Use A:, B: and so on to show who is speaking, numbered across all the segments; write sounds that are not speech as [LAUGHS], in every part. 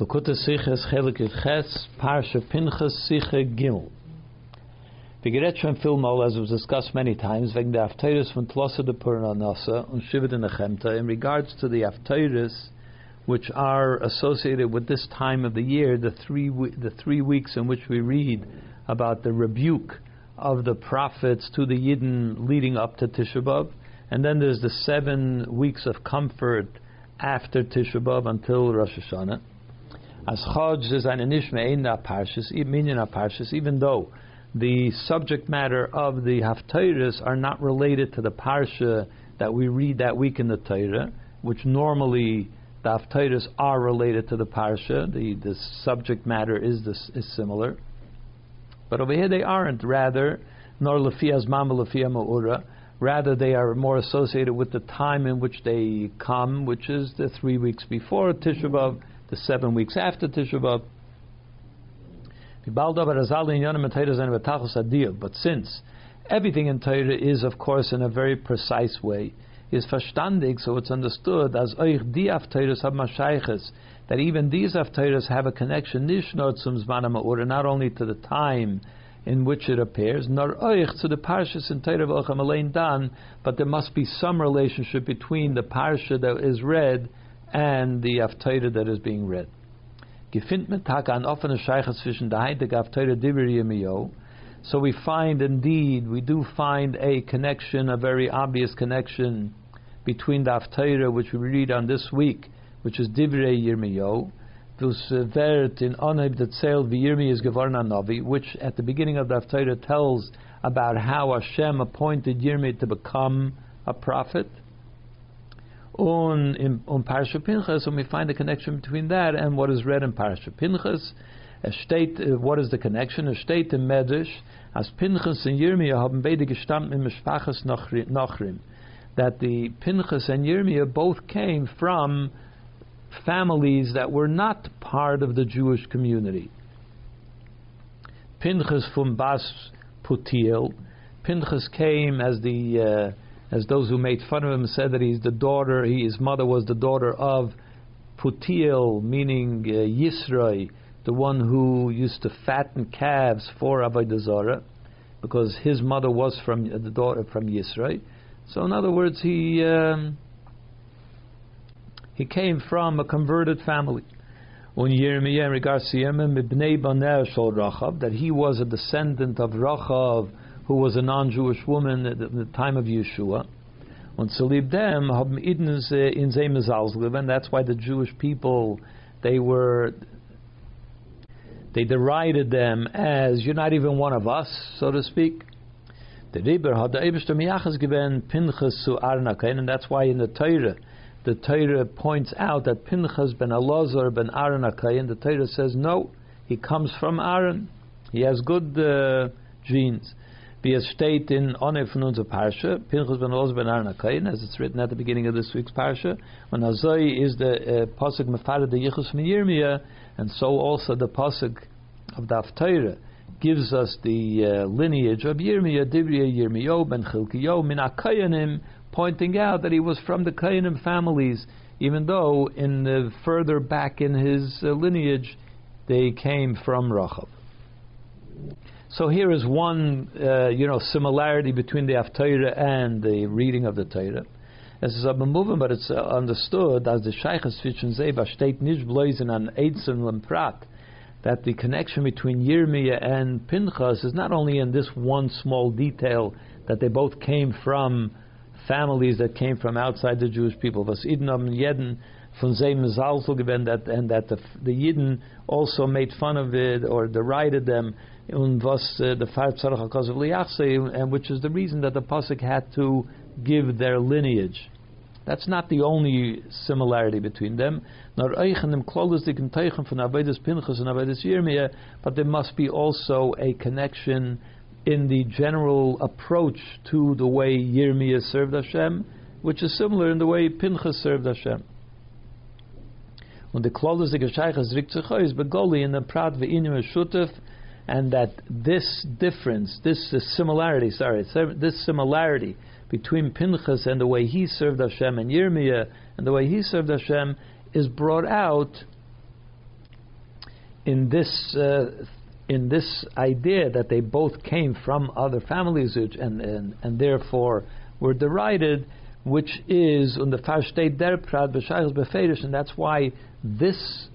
A: Lakuta Siches Chelik Ches Parsha Pinchas Siche Gimel. Wir gerät schon viel as was discussed many times, wegen der Afteris von Tlosse de Puranasa und Shivat in Nechemta in regards to the Afteris which are associated with this time of the year, the three, the three weeks in which we read about the rebuke of the prophets to the Yidden leading up to Tisha B'Av, and then there's the seven weeks of comfort after Tisha B'Av until Rosh Hashanah. As Chod is an inishme in parshas, minyan parshas, even though the subject matter of the Haftarahs are not related to the parsha that we read that week in the Torah, which normally the Haftarahs are related to the parsha. The the subject matter is this is similar, but over here they aren't. Rather, nor lefiyas mama lefiyah ma'ura. Rather, they are more associated with the time in which they come, which is the three weeks before Tisha B'av the seven weeks after Tisha B'Av. But since everything in Torah is, of course, in a very precise way, is verstandig, so it's understood as euch die Afteires have mashayches, that even these Afteires have a connection, nicht nur zum Zman not only to the time in which it appears, nor euch to the parshas in Torah v'ochem dan, but there must be some relationship between the parsha that is read and the Afteira that is being read. So we find indeed, we do find a connection, a very obvious connection between the Afteira which we read on this week, which is Divrei Yirmiyo, dus wert in Onheb that Tzel Yirmi is geworden Novi, which at the beginning of the Afteira tells about how Hashem appointed Yirmi to become a prophet on in, on Parashat Pinchas, and we find a connection between that and what is read in Parashat Pinchas. State, uh, what is the connection? A state in Medrash, as Pinchas and Yirmiyah haben beide gestanden in Mishpachas Nachrim, that the Pinchas and Yirmiyah both came from families that were not part of the Jewish community. Pinchas from Bas Putiel, Pinchas came as the uh, as those who made fun of him said that he's the daughter, he, his mother was the daughter of Putiel, meaning uh, Yisroi, the one who used to fatten calves for Avodah Zarah, because his mother was from uh, the daughter from Yisroi. So, in other words, he um, he came from a converted family. When Yirmiyah regards to that he was a descendant of Rachav, who was a non-Jewish woman at the time of Yeshua. Und zu lieb dem haben in sie and that's why the Jewish people, they were, they derided them as, you're not even one of us, so to speak. The Rebbe had the Eberste Miyachas given Pinchas Arnakain, and that's why in the Torah, the Torah points out that Pinchas ben Elazar ben Arnakain, the Torah says, no, he comes from Aaron. He has good uh, genes wie es steht in One von unserer Parsha, Pinchas ben Oz ben Arnakain, as it's written at the beginning of this week's Parsha, when Azoi is the uh, Pasuk Mefara the Yichus from Yirmiyah, and so also the Pasuk of the Haftarah gives us the uh, lineage of Yirmiyah, Divriya Yirmiyo ben Chilkiyo, min Akayanim, pointing out that he was from the Kayanim families, even though in the, further back in his uh, lineage they came from Rachav. So here is one, uh, you know, similarity between the Haftarah and the reading of the Torah. Es ist aber moving, but it's uh, understood as the Sheiches zwischen Zeba steht nicht bloß in Lemprat, that the connection between Yirmiyah and Pinchas is not only in this one small detail that they both came from families that came from outside the Jewish people. Was Iden haben jeden von Salzl gewend that and that the, the Yidden also made fun of it or derided them und was äh, the five tzarach of liyachse, and which is the reason that the pasuk had to give their lineage. That's not the only similarity between them. Nor eichenim klolis dikim teichen from Avedis Pinchas and Avedis Yirmiyah, but there must be also a connection in the general approach to the way Yirmiyah served Hashem, which is similar in the way Pinchas served Hashem. Und the klolis dikim shaychas rik is begoli in the prat ve'inim shutef and that this difference, this similarity, sorry, this similarity between Pinchas and the way he served Hashem and Yirmiyah and the way he served Hashem is brought out in this uh, in this idea that they both came from other families and and, and therefore were derided, which is on the Farsteit der Prat beferish, and that's why this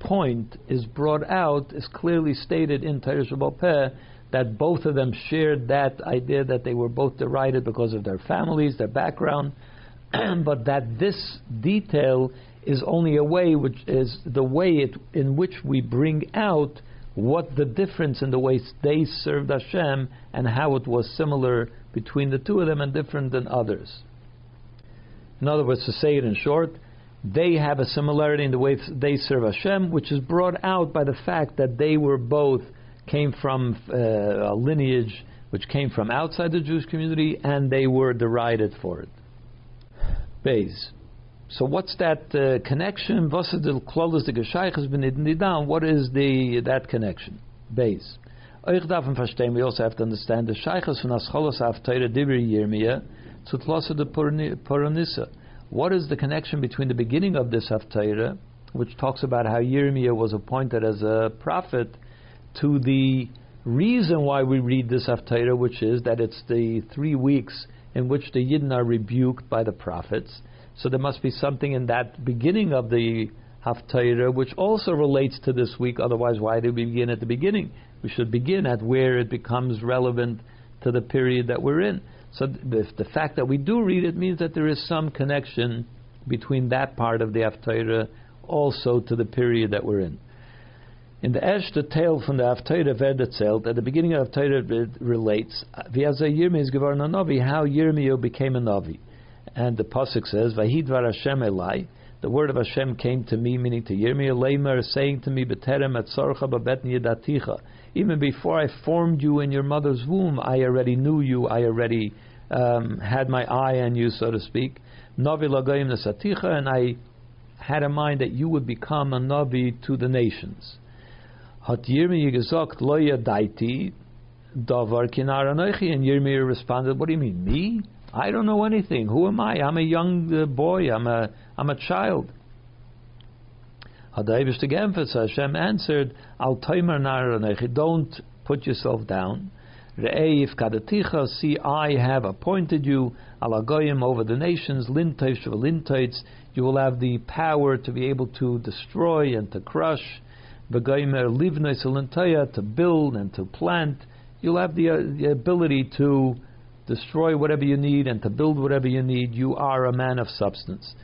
A: point is brought out, is clearly stated in Teresh Peh that both of them shared that idea that they were both derided because of their families, their background, [CLEARS THROAT] but that this detail is only a way which is the way it, in which we bring out what the difference in the way they served Hashem and how it was similar between the two of them and different than others. In other words, to say it in short, they have a similarity in the way they serve Hashem, which is brought out by the fact that they were both came from uh, a lineage which came from outside the Jewish community, and they were derided for it. Bays. So what's that uh, connection? What is the that connection? Base. We also have to understand the shaykhs von Ascholos Hafteire Dibri Yirmiyah zu Tlosse de Poronissa. What is the connection between the beginning of this Haftarah, which talks about how Yirmiyah was appointed as a prophet, to the reason why we read this Haftarah, which is that it's the three weeks in which the Yidden are rebuked by the prophets. So there must be something in that beginning of the Haftarah which also relates to this week. Otherwise, why do we begin at the beginning? We should begin at where it becomes relevant to the period that we're in. So the, the fact that we do read it means that there is some connection between that part of the Haftarah also to the period that we're in. In the erste tale from the Haftarah erzählt, at the beginning of Haftarah it relates, also Yirmi is Navi, how Yirmiyahu became a Navi. And the Pasuk says, Vahidvar Hashem Elai, the word of Hashem came to me, meaning to Yirmiyahu, Lamer, saying to me, Beterem et sorcha babet yedaticha. Even before I formed you in your mother's womb, I already knew you, I already um, had my eye on you, so to speak. Navi lagayim nesaticha, and I had in mind that you would become a Navi to the nations hat Yirmiyah gesagt, lo yadaiti davar kinar anoichi, and Yirmiyah responded, what do you mean, me? I don't know anything. Who am I? I'm a young uh, boy. I'm a I'm a child. Hashem answered, Al Don't put yourself down. Re'eif kadaticha. See, I have appointed you alagoyim over the nations. Lintoish lintoits. You will have the power to be able to destroy and to crush to build and to plant, you'll have the, uh, the, ability to destroy whatever you need and to build whatever you need. You are a man of substance.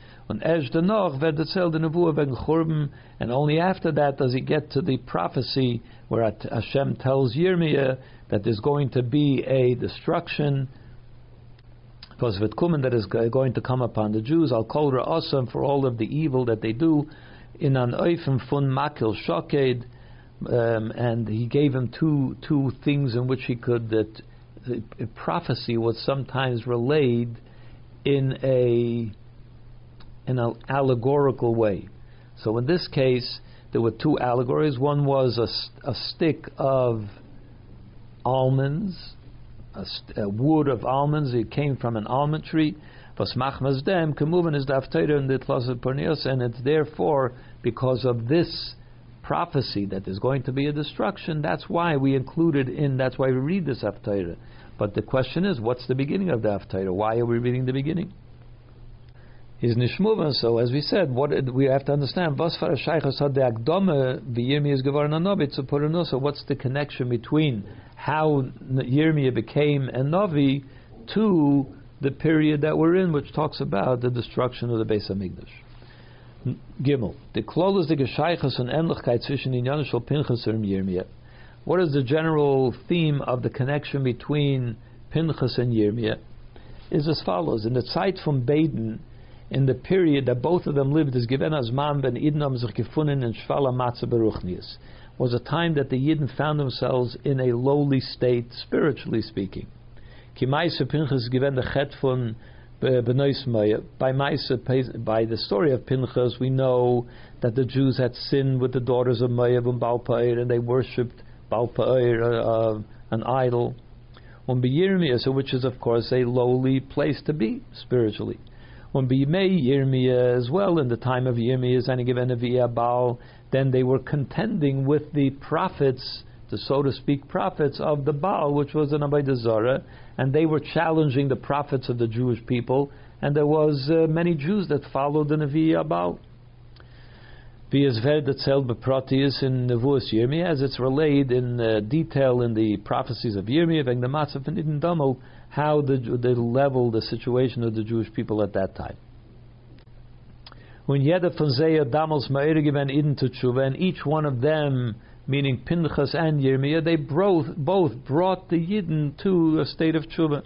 A: And only after that does he get to the prophecy where Hashem tells Yirmiyah that there's going to be a destruction because Vitkumen that is going to come upon the Jews. I'll call awesome for all of the evil that they do in an oifen fun makil shoked, um, and he gave him two two things in which he could that uh, prophecy was sometimes relayed in a in an allegorical way. So in this case, there were two allegories. One was a, a stick of almonds, a, a, wood of almonds. It came from an almond tree. Was machmazdem kemuven is the in the and it's therefore because of this prophecy that there's going to be a destruction. That's why we included in. That's why we read this Haftarah. But the question is, what's the beginning of the Haftarah? Why are we reading the beginning? Is nishmuva. So as we said, what we have to understand. So what's the connection between how Yirmiyah became a navi to the period that we're in, which talks about the destruction of the Beis Hamikdash? Gimel. The klol is the gescheiches und Ähnlichkeit zwischen Inyan Shal Pinchas and Yirmiyah. What is the general theme of the connection between Pinchas and Yirmiyah? Is as follows: In the Zeit from Baden, in the period that both of them lived, as given as man ben Idnam sich gefunden in Shvala Matzah Beruchnius, was a time that the Yidden found themselves in a lowly state, spiritually speaking. Pinchas given the chet von by by the story of Pinchas, we know that the Jews had sinned with the daughters of Moab and Balpair, and they worshipped Balpair, uh, uh, an idol. On Biyirmiyah, which is of course a lowly place to be spiritually. When B'yimei Yirmiyah as well, in the time of Yirmiyah, Zanigiv Baal, then they were contending with the prophets, the so to speak prophets of the Baal, which was an Avodah Zarah, and they were challenging the prophets of the Jewish people, and there was uh, many Jews that followed the Nevi Baal. Wird erzählt beprotius in Nevuas Yirmiyah, as it's relayed in uh, detail in the prophecies of Yirmiyah, wegen the Matzah von Eden Damel, how the, the level, the situation of the Jewish people at that time. When jeder von Zeya damals Ma'ere given Eden to Tshuva, and each one of them, meaning Pinchas and Yirmiyah, they both, both brought the Yidden to a state of Tshuva.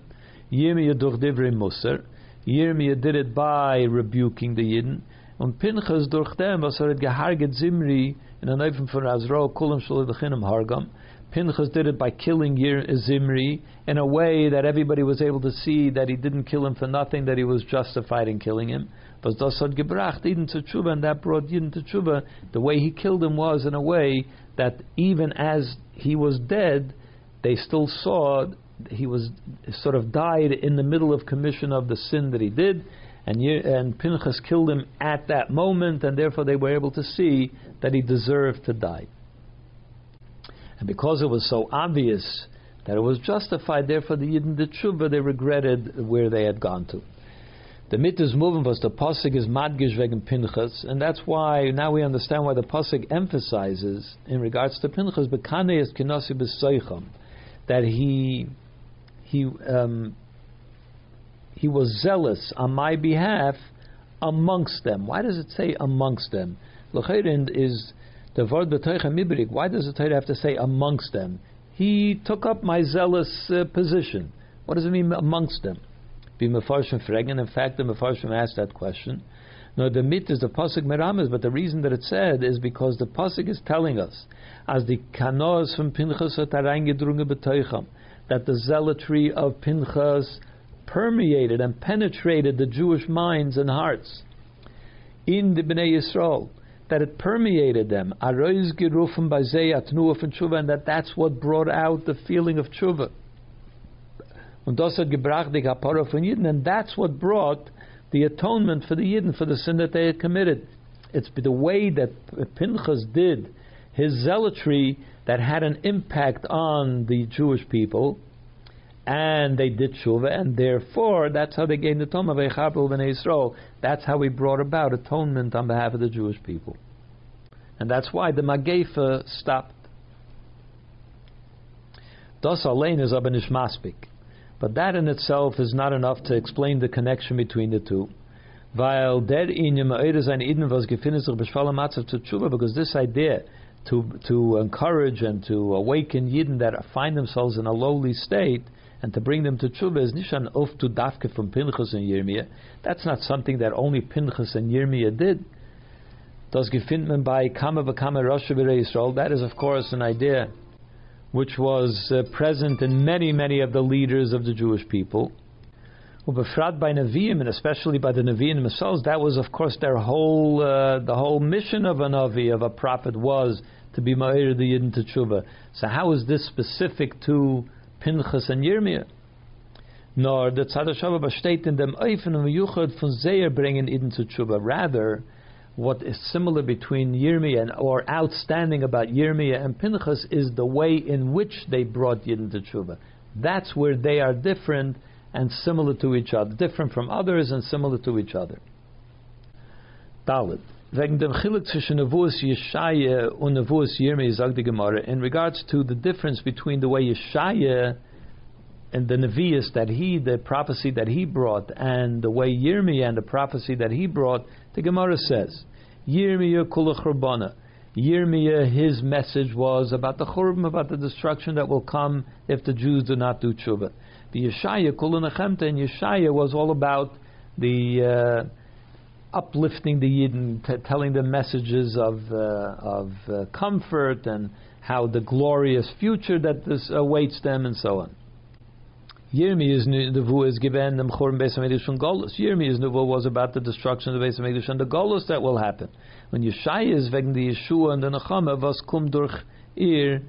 A: Yirmiyah durch Divrei Musar, Yirmiyah did it by rebuking the Yidden, Und Pinchas durch dem, was er hat geharget Zimri in a Neufen von Azro, Kulam Shalidachinam Hargam, Pinchas did it by killing Zimri in a way that everybody was able to see that he didn't kill him for nothing, that he was justified in killing him. But das hat gebracht Eden to Tshuva, and that brought Eden to Tshuva. The way he killed him was in a way that even as he was dead, they still saw he was sort of died in the middle of commission of the sin that he did, and, and Pinchas killed him at that moment, and therefore they were able to see that he deserved to die. And because it was so obvious that it was justified, therefore the Yidden did tshuva, they regretted where they had gone to. The mitzvah's movement was the pasuk is madgish wegen Pinchas, and that's why now we understand why the pasuk emphasizes in regards to Pinchas, bekane is kinasi b'soicham, that he he um, he was zealous on my behalf amongst them. Why does it say amongst them? is the word mibrik. Why does the Torah have to say amongst them? He took up my zealous uh, position. What does it mean amongst them? Be mefarshim fregen. In fact, the mefarshim asked that question. No, the mit is the pasuk meramas, but the reason that it said is because the pasuk is telling us, as the kanos from Pinchas that the zealotry of Pinchas permeated and penetrated the Jewish minds and hearts in the Bnei Yisrael, that it permeated them, and that that's what brought out the feeling of tshuva. And that's what brought the atonement for the Yidden, for the sin that they had committed. It's the way that Pinchas did his zealotry that had an impact on the Jewish people, and they did tshuva, and therefore that's how they gained the Toma Veichapel ben Yisrael. That's how we brought about atonement on behalf of the Jewish people, and that's why the Magefa stopped. Das allein is aber nicht but that in itself is not enough to explain the connection between the two. Weil der in sein Eden was gefindet tshuva, because this idea to to encourage and to awaken Yidden that find themselves in a lowly state and to bring them to tshuva is nishan of to dafke from Pinchas and Yirmiyah. That's not something that only Pinchas and Yirmiyah did. Das gefindt man bei Kama Bakama Rosh Israel. That is, of course, an idea which was uh, present in many, many of the leaders of the Jewish people. Ubefrat by Nevi'im, and especially by the Nevi'im themselves, that was, of course, their whole, uh, the whole mission of a Navi, of a prophet, was to be Ma'ir the Yidden to Tshuva. So how is this specific to Pinchas and Yirmiyah. Nor the Tzadashava besteht in dem Eufen und Yuchad von Zeir bringen Eden zu Tshuva. Rather, what is similar between Yirmiyah and, or outstanding about Yirmiyah and Pinchas is the way in which they brought Yidden to Tshuva. That's where they are different and similar to each other, different from others and similar to each other. Dalit. Wegen dem Chilik zwischen Yeshaya und sagt die Gemara, in regards to the difference between the way Yeshaya and the Nevi'us that he, the prophecy that he brought, and the way Yirmiyah and the prophecy that he brought, the Gemara says, Yirmiyah kula churbana. Yirmiyah, his message was about the churban, about the destruction that will come if the Jews do not do tshuva. The Yeshaya kula nechemta, and Yeshaya was all about the uh, uplifting the Yidden, t- telling them messages of uh, of uh, comfort and how the glorious future that this awaits them and so on. Yirmiyah's nevu is given them churban beis hamikdash and golus. Nevu was about the destruction of the beis hamikdash and the golus that will happen. When Yeshaya is wegen the Yeshua and the Nechama was kum durch ir,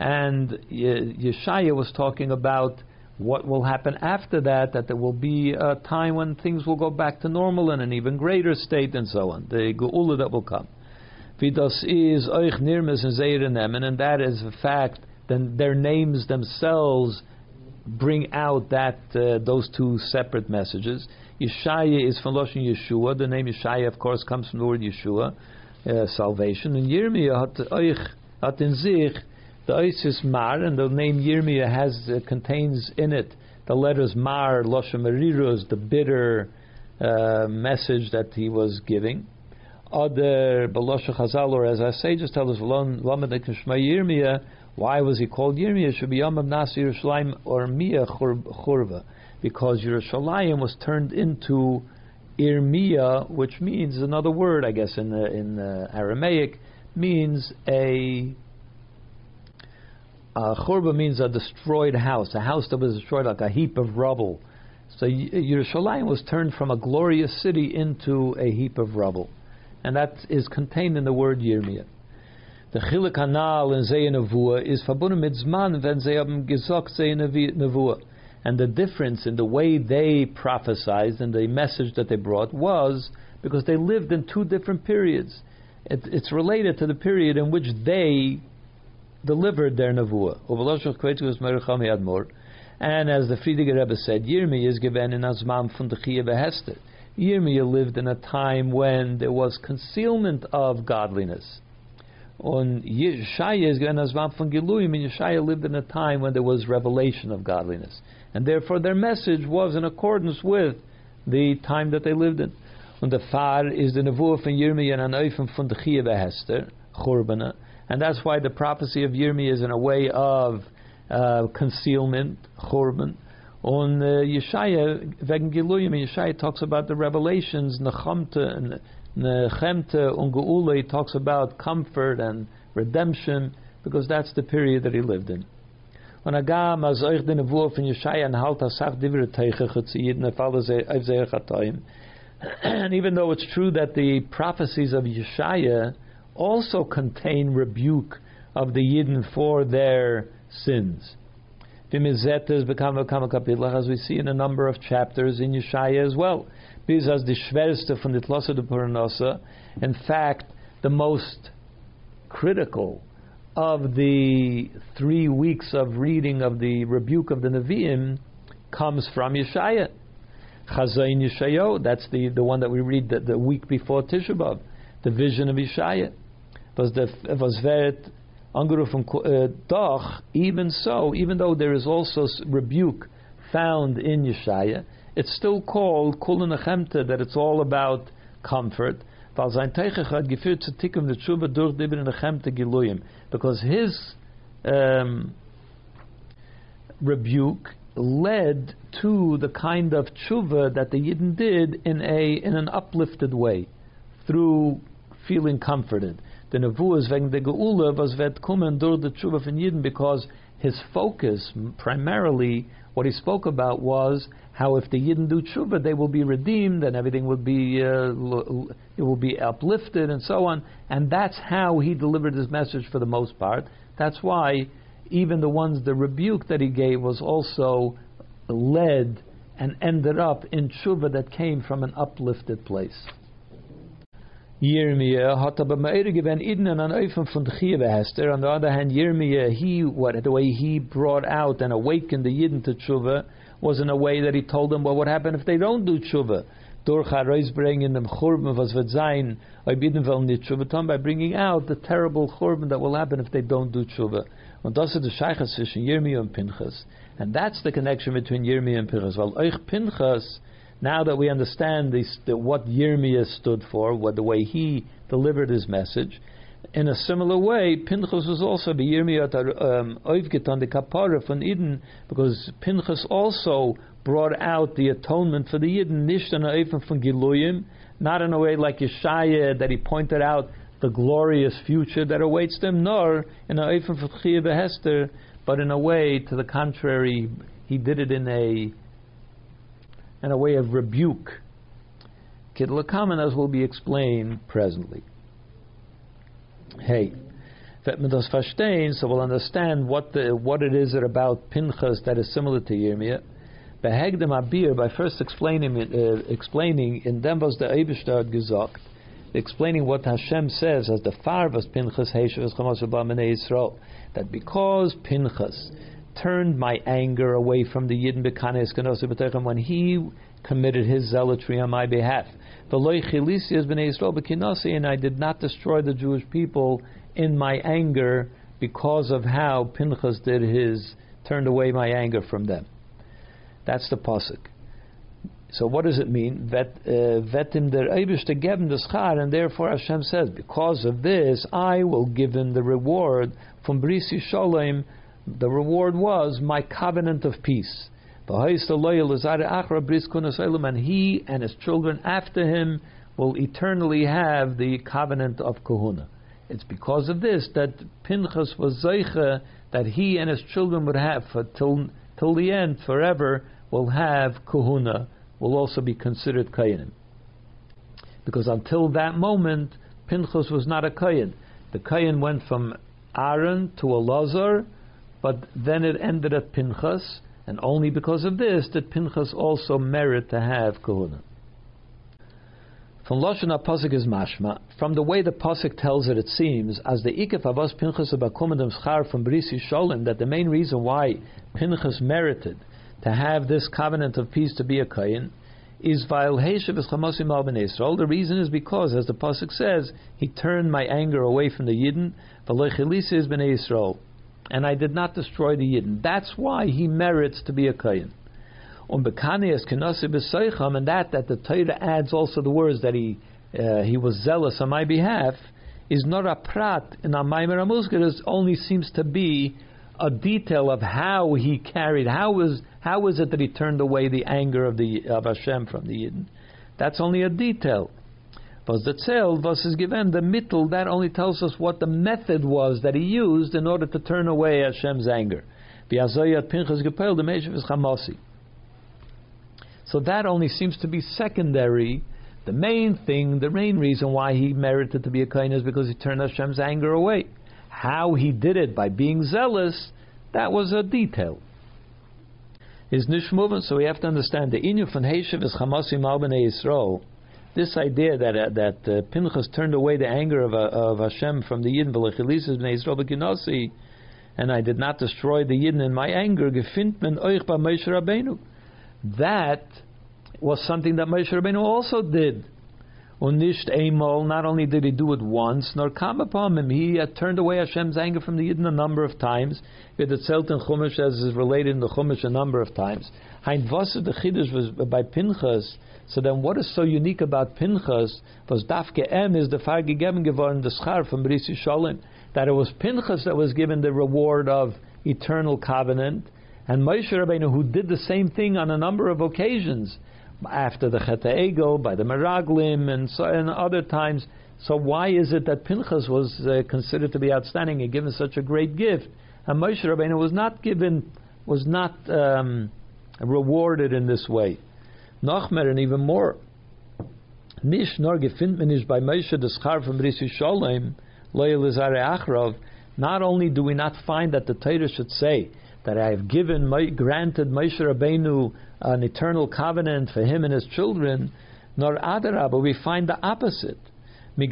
A: and Yeshaya was talking about what will happen after that, that there will be a time when things will go back to normal in an even greater state and so on. The Geula that will come. Vidas is Oich Nirmes and Zeirenemen, and that is a fact, then their names themselves bring out that uh, those two separate messages. Yeshaya is from Loshen Yeshua. The name Yeshaya, of course, comes from the word Yeshua, uh, salvation. And Yirmiyah hat Oich hat in sich the Isis Mar, and the name Yirmiyah has uh, contains in it the letters Mar, Merirus, the bitter uh, message that he was giving. Other Balosha Chazal, or as I say, just tell us Yirmiyah. Why was he called Yirmiyah? Should be Yom Nas Yerushalayim or Mia Churva, because Yerushalayim was turned into Irmiyah, which means another word, I guess, in the, in the Aramaic, means a uh, churba means a destroyed house, a house that was destroyed like a heap of rubble. So Yerushalayim was turned from a glorious city into a heap of rubble, and that is contained in the word Yirmiyah. The chilik hanal in Zeh Nevuah is verbunden mit Zman, wenn sie haben gesagt And the difference in the way they prophesied and the message that they brought was because they lived in two different periods. It, it's related to the period in which they delivered their nevuah. And as the Frierdiker Rebbe said, Yirmiyah lived in a time when there was concealment of godliness. On Yeshaya is given Azman from Giluyim, and Yeshaya lived in a time when there was revelation of godliness. And therefore their message was in accordance with the time that they lived in. And the far is the nevuah from Yirmiyah and Anoifim from the Behester, Churbana, and that's why the prophecy of Yirmi is in a way of uh, concealment, churban. On uh, Yeshaya, wegen Giluyim, Yeshaya talks about the revelations, Nechemte and Geula, he talks about comfort and redemption, because that's the period that he lived in. Agam euch den Wurf Yeshaya and halt asach [CLEARS THROAT] And even though it's true that the prophecies of Yeshaya also contain rebuke of the Yidden for their sins. become a as we see in a number of chapters in Yeshaya as well. Because the the de in fact, the most critical of the three weeks of reading of the rebuke of the Nevi'im comes from Yeshaya. Chazayin Yeshayo, that's the, the one that we read the, the week before Tisha B'Av, the vision of Yeshaya was the was wird angerufen uh, doch even so even though there is also rebuke found in Yeshaya it's still called Kulun that it's all about comfort. Because his um, rebuke led to the kind of tshuva that the Yidden did in a in an uplifted way through feeling comforted the Nevuah wegen der Geula, was wird kommen durch die Tshuva von Yidden, because his focus, primarily, what he spoke about was how if the Yidden do Tshuva, they will be redeemed and everything will be, uh, it will be uplifted and so on. And that's how he delivered his message for the most part. That's why even the ones, the rebuke that he gave was also led and ended up in Tshuva that came from an uplifted place. Yirmiyah hat aber mehr given Eden an Eufen von Hester. On the other hand, Yirmiyah, he what the way he brought out and awakened the Yidden to tshuva was in a way that he told them, well, what happened if they don't do tshuva? Durch in dem Churban, was wird sein, bei wollen die tshuva by bringing out the terrible Churban that will happen if they don't do tshuva. Und das ist der Scheiches zwischen Yirmiyah and Pinchas. And that's the connection between Yirmiyah and Pinchas. Weil euch Pinchas now that we understand this, the, what Yirmiyah stood for, what the way he delivered his message, in a similar way, Pinchas was also the Yirmiyah um, oivgetan the kapara from Eden, because Pinchas also brought out the atonement for the Yidden, nicht an oifen from Giluyim, not in a way like Yeshaya that he pointed out the glorious future that awaits them, nor in an oifen for Hester, but in a way to the contrary, he did it in a and a way of rebuke. Kidlakaman, as will be explained presently. Hey. Vetmedos Fashtein, so we'll understand what the what it is about Pinchas that is similar to Yirmiyah. Behegdem Abir, by first explaining uh, explaining in dem was the Eibishter explaining what Hashem says as the Farvas Pinchas Heishavas Chamas Yisrael, that because Pinchas turned my anger away from the Yidden Bekanes Kenosi when he committed his zealotry on my behalf. And I did not destroy the Jewish people in my anger because of how Pinchas did his, turned away my anger from them. That's the pasuk. So what does it mean? Uh, Vetim der Eibishter geben the schar, and therefore Hashem says, because of this, I will give him the reward from Brisi Shalom. The reward was my covenant of peace. And he and his children after him will eternally have the covenant of kahuna. It's because of this that Pinchas was zeicha that he and his children would have for till till the end forever will have kahuna, will also be considered kayanim. Because until that moment, Pinchas was not a kayan. The kayan went from Aaron to Elazar, but then it ended at Pinchas, and only because of this did Pinchas also merit to have kahuna. From Lashon HaPasuk is mashma. From the way the Pasuk tells it, it seems, as the Ikef Avos Pinchas Abakumadam Schar from Brisi Sholem, that the main reason why Pinchas merited to have this covenant of peace to be a Kayin is Vail Heshev Chamosim Al Ben Israel. The reason is because, as the Pasuk says, he turned my anger away from the Yidden, is Ben Israel, and I did not destroy the Yidden. That's why he merits to be a Kayin. Um b'seicham, and that that the Torah adds also the words that he uh, he was zealous on my behalf is not a prat in a maimer It only seems to be a detail of how he carried. How was how was it that he turned away the anger of the of Hashem from the Yidden? That's only a detail. Was the tzel is given the mittel that only tells us what the method was that he used in order to turn away Hashem's anger. So that only seems to be secondary. The main thing, the main reason why he merited to be a kohen is because he turned Hashem's anger away. How he did it by being zealous, that was a detail. His nishmuvan, so we have to understand the inyu von Heshev is Chamasim al Yisrael. This idea that uh, that uh, Pinchas turned away the anger of, uh, of Hashem from the Yidden, and I did not destroy the Yidden in my anger, That was something that Moshe Rabbeinu also did. Unisht Emol, not only did he do it once, nor come upon him, he had turned away Hashem's anger from the Yidden a number of times. Had tzelt in Chumash, as is related in the Chumash a number of times. Hein was by Pinchas. So then, what is so unique about Pinchas was Dafke M is the Fargegeben geworden, the Schar from Brisi Sholem, that it was Pinchas that was given the reward of eternal covenant, and Moshe Rabbeinu, who did the same thing on a number of occasions, after the Chet Ego, by the Meraglim, and, so, and other times. So why is it that Pinchas was uh, considered to be outstanding and given such a great gift, and Moshe Rabbeinu was not given, was not um, rewarded in this way? Nachmer and even more. Nish nor gefindt man by Moshe the schar from Risi Sholem, loyal Achrov. Not only do we not find that the Torah should say that I have given, granted Moshe Rabbeinu an eternal covenant for him and his children, nor Adarabah, we find the opposite. We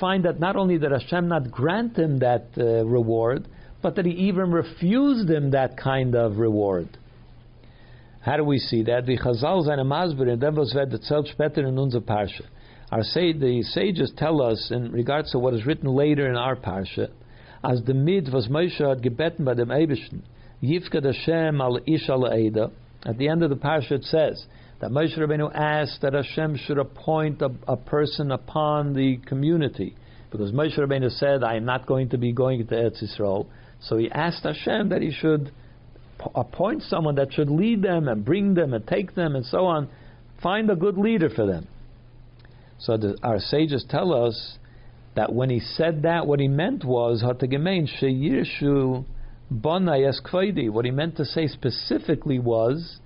A: find that not only did Hashem not grant him that uh, reward, but that he even refused him that kind of reward. How do we see that? The Chazal seine Masber, and then was wird erzählt später in unserer Parsha. Our say, the sages tell us in regards to what is written later in our parsha, as the mid was Moshe had gebeten by dem Eibischen, Yifkad Hashem al Ish al Eida. At the end of the parsha it says that Moshe Rabbeinu asked that Hashem should appoint a, a person upon the community, because Moshe Rabbeinu said, "I am not going to be going to Eretz Yisrael." So he asked Hashem that he should appoint someone that should lead them and bring them and take them and so on. Find a good leader for them. So the, our sages tell us that when he said that, what he meant was sheyirshu. What he meant to say specifically was,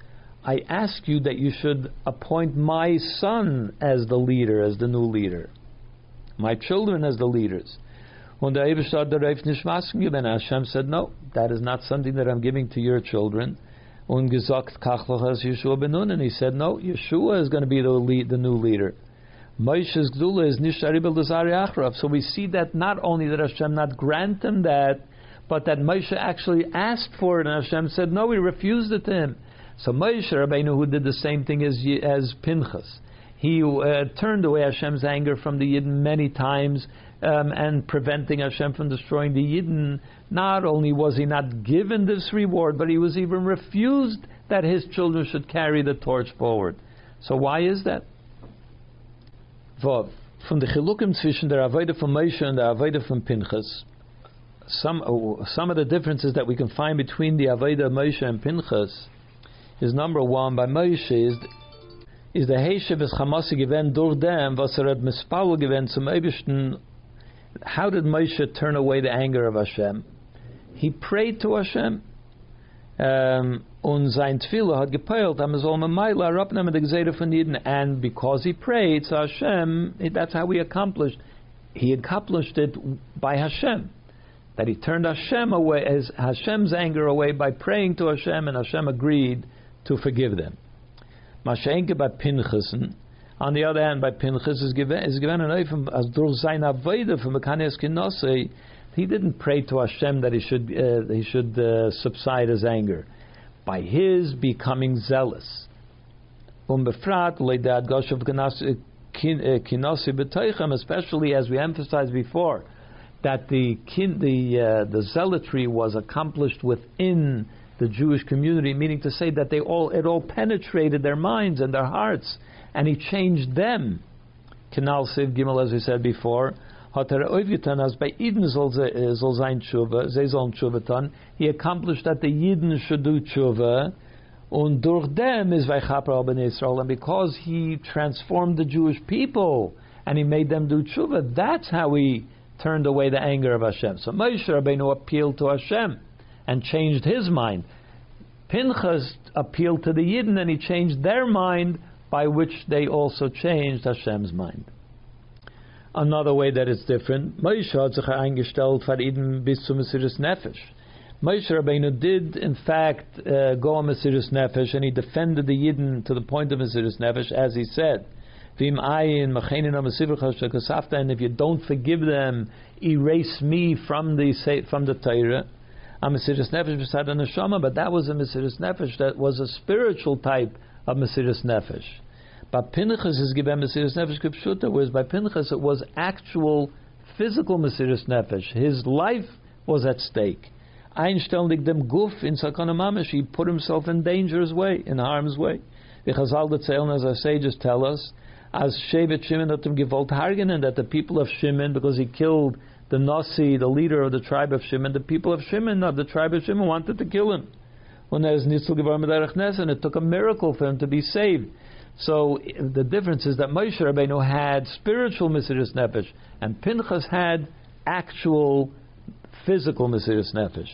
A: I ask you that you should appoint my son as the leader, as the new leader, my children as the leaders. Und der Eberstadt der Reif nicht geben. Hashem said, no, that is not something that I'm giving to your children. Und gesagt, as Yeshua ben Nun, and he said, no, Yeshua is going to be the, lead, the new leader. Moshe's Gdula is Nisharibel Dezari Achrav. So we see that not only did Hashem not grant him that, but that Moshe actually asked for it, and Hashem said, no, we refused it to him. So Moshe Rabbeinu, who did the same thing as, as Pinchas, he uh, turned away Hashem's anger from the Yidden many times um, and preventing Hashem from destroying the Yidden. Not only was he not given this reward, but he was even refused that his children should carry the torch forward. So why is that? From the chilukim zwischen der Avodah from Moshe and the Avodah from Pinchas, some, uh, some of the differences that we can find between the Avodah Moshe and Pinchas is number one, by Moshe is is Hamasi durch dem, was er hat zum. How did Moshe turn away the anger of Hashem? He prayed to Hashem. Um, und sein Tfilo hat gepeilt, am soll man meila rapnemen de Gzeide von. And because he prayed to Hashem, that's how he accomplished. He accomplished it by Hashem. That he turned Hashem away, as Hashem's anger away by praying to Hashem, and Hashem agreed to forgive them. Mashenke by Pinchas, on the other hand, by Pinchas is given is given an oifim as durch sein avodah from Mekanes Kinosei. He didn't pray to Hashem that he should uh, he should uh, subside his anger by his becoming zealous. Um Kinosei uh, especially as we emphasized before, that the kin, the uh, the zealotry was accomplished within the Jewish community, meaning to say that they all it all penetrated their minds and their hearts, and he changed them. Kanal Siv Gimel, as we said before, eh, he accomplished that the Yidden should do tshuva, und durch dem is Israel, and because he transformed the Jewish people and he made them do tshuva, that's how he turned away the anger of Hashem. So Moshe Rabbeinu appealed to Hashem and changed his mind. Pinchas appealed to the Yidden and he changed their mind, by which they also changed Hashem's mind. Another way that it's different, Moshe Rabbeinu did, in fact, uh, go on Mesiris Nefesh, and he defended the Yidden to the point of Mesiris Nefesh, as he said, and if you don't forgive them, erase me from the from the Torah a Mesiris Nefesh beside a Neshama, but that was a Mesiris Nefesh that was a spiritual type of Mesiris Nefesh. But Pinchas is given Mesiris Nefesh Kipshuta, whereas by Pinchas it was actual physical Mesiris Nefesh. His life was at stake. Einstellig dem Guf in Sakana Mamish, he put himself in danger's way, in harm's way. The Chazal as our sages tell us, as Shevet Shimon hat him gewollt hargenen, that the people of Shimon, because he killed the Nasi, the leader of the tribe of Shimon, the people of Shimon, of the tribe of Shimon, wanted to kill him. When Nitzul and it took a miracle for him to be saved. So the difference is that Moshe Rabbeinu had spiritual Mesiris Nefesh, and Pinchas had actual physical Mesiris Nefesh.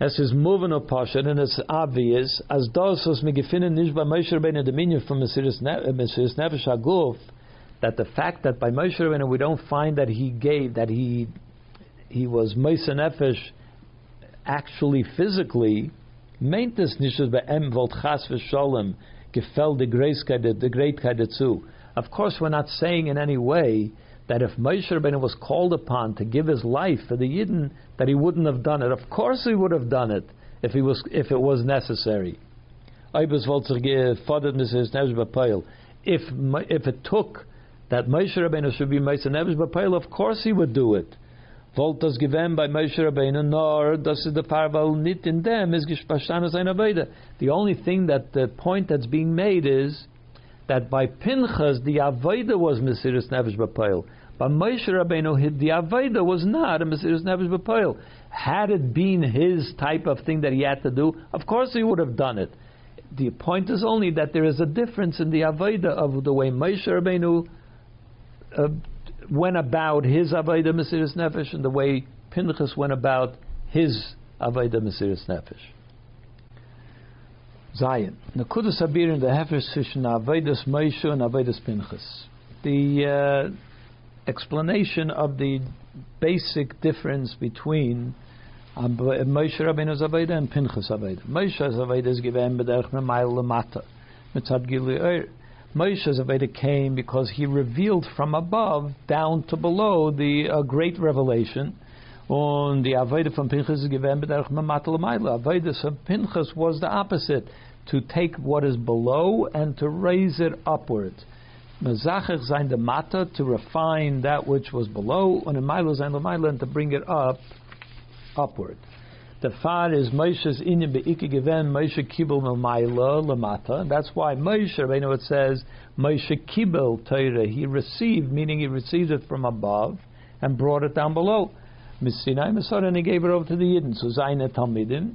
A: As is moving of Pasha, and it's obvious, as those was Megifinen Nish by Moshe Rabbeinu dominion from Mesiris Nefesh Aguf, that the fact that by Moshe Rabbeinu we don't find that he gave that he he was Moshe Nefesh actually physically meint es nicht dass chas v'sholem the dazu. Of course, we're not saying in any way that if Moshe Rabbeinu was called upon to give his life for the Yidden, that he wouldn't have done it. Of course, he would have done it if he was if it was necessary. If if it took that Moshe Rabbeinu should be Moshe Nevish B'Peil, of course he would do it. Voltas given by Moshe Rabbeinu, nor does the parval nit in them is gishpashtanas ein The only thing that the point that's being made is that by Pinchas the avoda was Mesiris Nevish B'Peil. By Moshe Rabbeinu, the avoda was not a Mesiris Nevish B'Peil. Had it been his type of thing that he had to do, of course he would have done it. The point is only that there is a difference in the avoda of the way Moshe Rabbeinu uh, went about his Avodah Mesiris Nefesh and the way Pinchas went about his Avodah Mesiris Nefesh. Zion. Nakudas Habir in the Hefer Sishon Avedis Moshe and Avedis Pinchas. The uh, explanation of the basic difference between Moshe Rabbeinu's Aveda and Pinchas Aveda. Moshe's Aveda is given b'derech memayl lemata mitzad gilui. Moshe's Aveda came because he revealed from above down to below the uh, great revelation. And the Aveda from Pinchas is given. Aveda from Pinchas was the opposite, to take what is below and to raise it upwards. Zayin the mata to refine that which was below, and Milo zayin the and to bring it up upward. The far is Moshe's inyan be'ike given Moshe kibel mamayla lamata. That's why Moshe, you know, it says Moshe kibel Torah. He received, meaning he received it from above and brought it down below. Misinai Masar, and he gave it over to the Yidden. So Zayin Talmidim,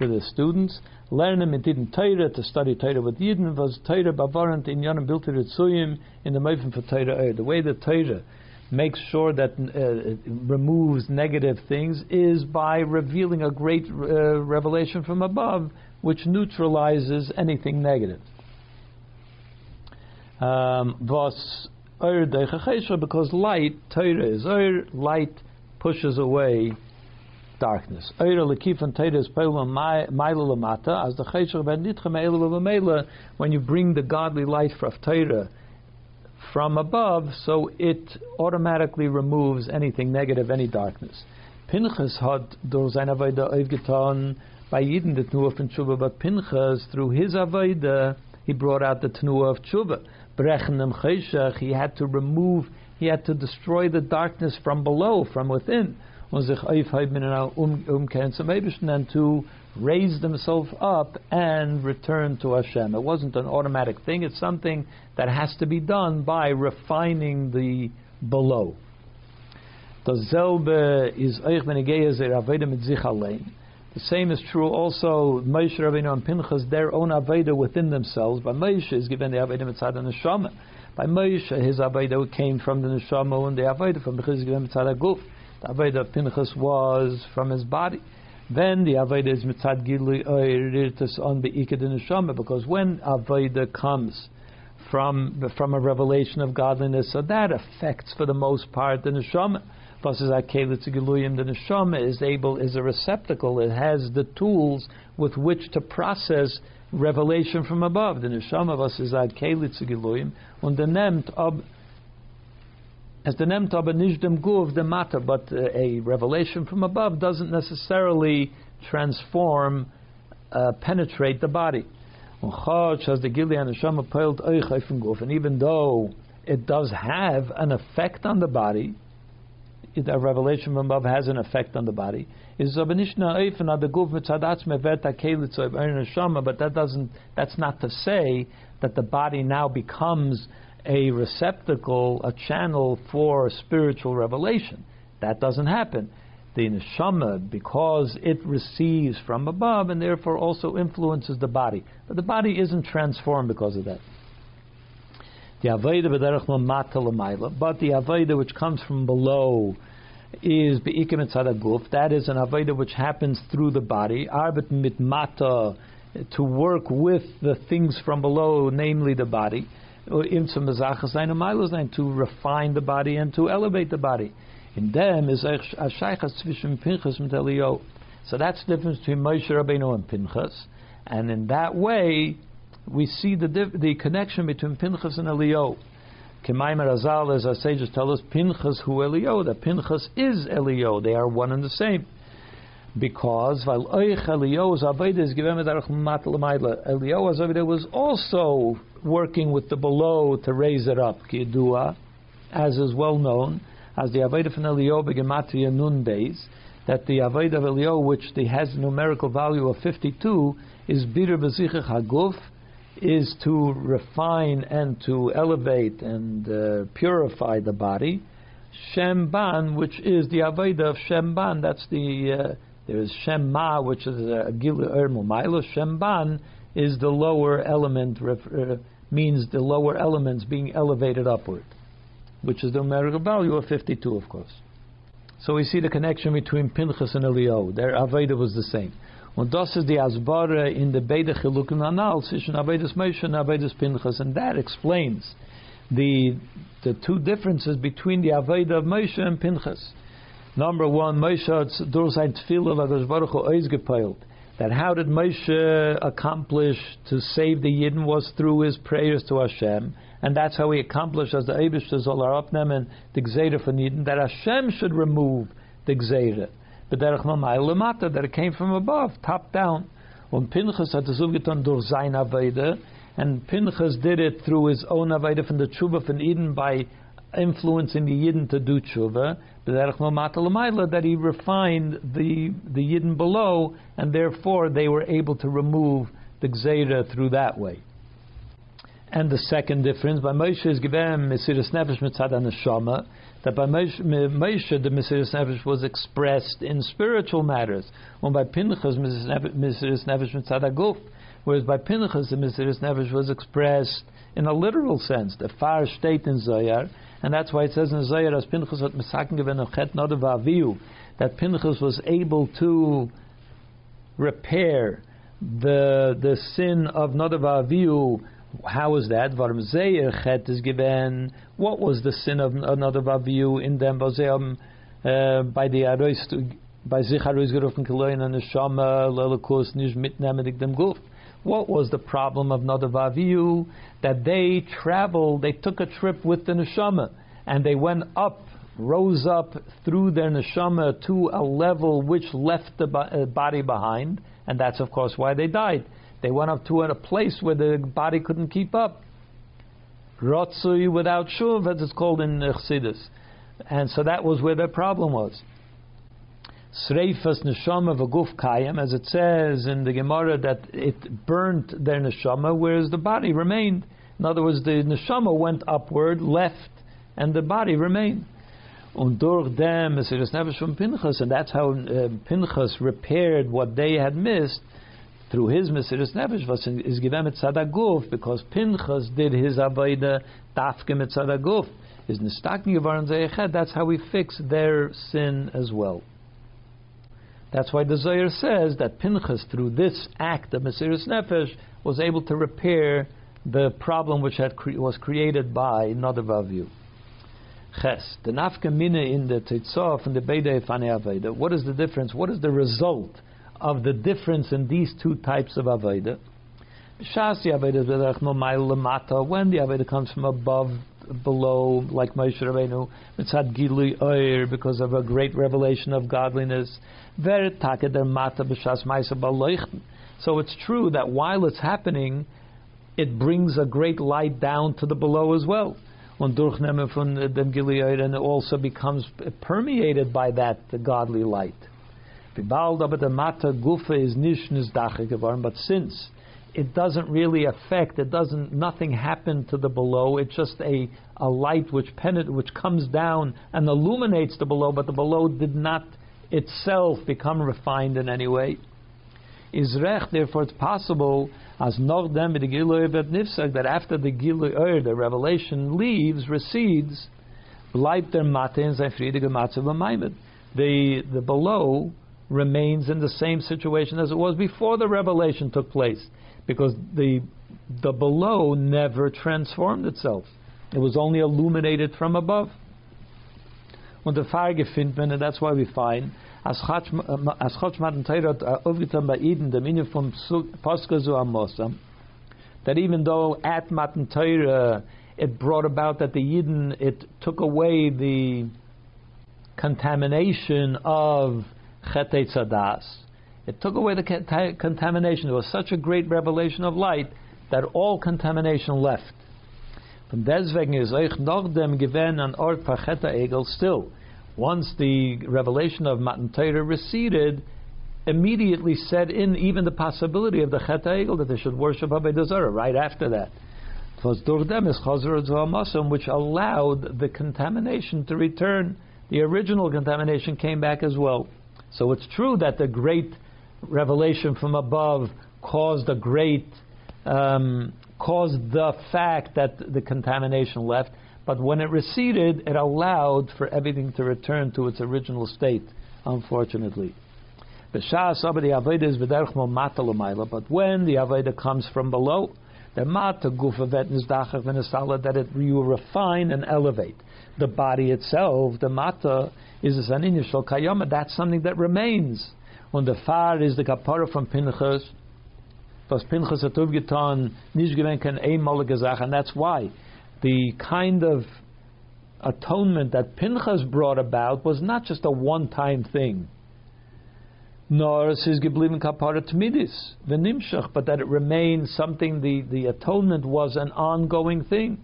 A: to the students. Learn them in Tidin Torah, to study Torah with Yidden, was Torah bavarant in Yonim built Ritzuyim, in the Meifim for Torah. The way the Torah makes sure that uh, removes negative things is by revealing a great uh, revelation from above, which neutralizes anything negative. Um, because light, Torah is light pushes away darkness. When you bring the godly light from Torah from above, so it automatically removes anything negative, any darkness. Pinchas had durch seine Avodah aufgetan by Yidden the Tnuah from Tshuva, but Pinchas, through his Avodah, he brought out the Tnuah of Tshuva. Brechenem Cheshach, he had to remove, he had to destroy the darkness from below, from within. Und sich aufheben um-, umkehren zum Eibischen and to raise themselves up and return to Hashem. It wasn't an automatic thing, it's something that has to be done by refining the below. The same is true also Moshe Rabbeinu and Pinchas, their own aveda within themselves. By Moshe is given the aveda mitzad and neshama. By Moshe, his aveda came from the neshama, and the aveda from Pinchas is given mitzad guf. The aveda of Pinchas was from his body. Then the Aveda is mitzad gilui oiritus uh, on beikad neshama because when Aveda comes from from a revelation of godliness, so that affects for the most part the neshama. Versus akelit giluyim, the neshama is able is a receptacle. It has the tools with which to process revelation from above. The neshama versus akelit giluyim und the ob as the nemt aber nicht dem guv the matter, but uh, a revelation from above doesn't necessarily transform, uh, penetrate the body. And even though it does have an effect on the body, a revelation from above has an effect on the body. Is but that doesn't. That's not to say that the body now becomes a receptacle, a channel for spiritual revelation. That doesn't happen. The neshama, because it receives from above and therefore also influences the body. But the body isn't transformed because of that. The Aveda but the Aveda which comes from below is Be'ikim Tzadaguf. That is an Aveda which happens through the body. Arbet Mitmata, to work with the things from below, namely the body to refine the body and to elevate the body. In them is zwischen Pinchas and Elio. So that's the difference between Moshe Rabbeinu and Pinchas. And in that way, we see the the connection between Pinchas and Elio. Kemaimer Azal, as our sages tell us, Pinchas hu Elio, that Pinchas is Elio. They are one and the same because while Elio's Aveda given Aveda was also working with the below to raise it up, Kidua, as is well known, as the Aveda from Elio Begematria Nun days, that the Aveda of Elio, which has a numerical value of 52, is Bir Bezichach Haguf, is to refine and to elevate and uh, purify the body. Shemban, which is the Aveda of Shemban, that's the uh, there is Shemma, which is a Gilu Er Mumaylo. Shemban is the lower element, uh, means the lower elements being elevated upward, which is the numerical value of 52, of course. So we see the connection between Pinchas and Elio. Their Aveda was the same. Und das ist die Asbara in the beide Chilukim Anal Avedis Moshe and Avedis Pinchas, and that explains the the two differences between the Aveda of Moshe and Pinchas. Number one, Moshe durch sein Tefillah Lagash Baruch Hu. That how did Moshe accomplish to save the Yidden was through his prayers to Hashem, and that's how he accomplished as the Eibush Zolar Apnem the Gzeira from Yidden, that Hashem should remove the mamayil lemata, that it came from above, top down. When Pinchas had to getan durch sein Aveda, and Pinchas did it through his own Aveda from the Tshuva from Eden by influencing the Yidden to do Tshuva, that he refined the, the Yidden below, and therefore they were able to remove the Gzeira through that way. And the second difference, by Moshe is given Mesiris Nefesh Mitzad Neshama, that by Moshe, the Mesiris Nefesh was expressed in spiritual matters, when by Pinchas Mesiris Nefesh Mitzad Aguf, whereas by Pinchas the Mesiris Nefesh was expressed in a literal sense, the far state in Zoyar, and that's why it says in Zoyar, as Pinchas hat Mesaken given Chet Nodav that Pinchas was able to repair the the sin of Nodav Avihu how is that? chet is given. What was the sin of another Vaviu in them? Uh, by the Arois, by sich Arois gerufen Keloin and Neshama, Lelakus, Nish mitnemedik dem Guf. What was the problem of Nadav Avihu? That they traveled, they took a trip with the Neshama, and they went up, rose up through their Neshama to a level which left the uh, body behind, and that's of course why they died. They went up to a place where the body couldn't keep up. Rotsui without shuv, as it's called in Chassidus. And so that was where their problem was. Sreifas neshama v'guf kayim, as it says in the Gemara that it burnt their neshama, whereas the body remained. In other words, the neshama went upward, left, and the body remained. Und dem Nefesh from Pinchas, and that's how uh, Pinchas repaired what they had missed through his Mesiris Nefesh was is given mit Sadaguf because Pinchas did his Avodah Tafke mit Sadaguf. Is Nistakin Gevaran Zayechet. That's how we fix their sin as well. That's why the Zohar says that Pinchas, through this act of Mesiris Nefesh, was able to repair the problem which had cre- was created by Nadav Avihu. Ches, the nafka mina in the Tetzah and the Beidei Fanei Aveda. What is the difference? What is the result of the difference in these two types of Avodah. Shasi Avodah when the Avodah comes from above, below, like Moshe Rabbeinu, mitzad gilui oir, because of a great revelation of godliness. So it's true that while it's happening, it brings a great light down to the below as well. Und durchnehmen von dem Gilead, and it also becomes permeated by that godly light. But since it doesn't really affect, it doesn't, nothing happened to the below. It's just a, a light which penet, which comes down and illuminates the below, but the below did not itself become refined in any way. Is rech, therefore it's possible as noch dem the nifsag that after the gilu the revelation leaves, recedes, bleibt der friedige The the below remains in the same situation as it was before the revelation took place, because the the below never transformed itself. It was only illuminated from above. Und der Farge findet man, and that's why we find, as Chotsch Matan Teirot aufgetan bei Eden, the meaning from Posca zu Amosam, that even though at Matan Torah it brought about that the Yidden, it took away the contamination of Chetei Tzadas. It took away the contamination. It was such a great revelation of light that all contamination left. From deswegen dem an still. Once the revelation of Matan Torah receded, immediately set in even the possibility of the Chet Egel that they should worship Abed Zarah right after that. It was Durdem is Chazar which allowed the contamination to return. The original contamination came back as well. So it's true that the great revelation from above caused a great um, caused the fact that the contamination left, but when it receded, it allowed for everything to return to its original state. Unfortunately, but when the avodah comes from below, the mata gufa vet that it, you refine and elevate. The body itself, the mata, is an initial kayama, that's something that remains. When the far is the kapara from Pinchas, was Pinchas hat aufgetan, nicht gewenken einmalige Sache, and that's why the kind of atonement that Pinchas brought about was not just a one-time thing. Nor is his geblieben kapara tmidis, v'nimshach, but that it remains something, the, the atonement was an ongoing thing.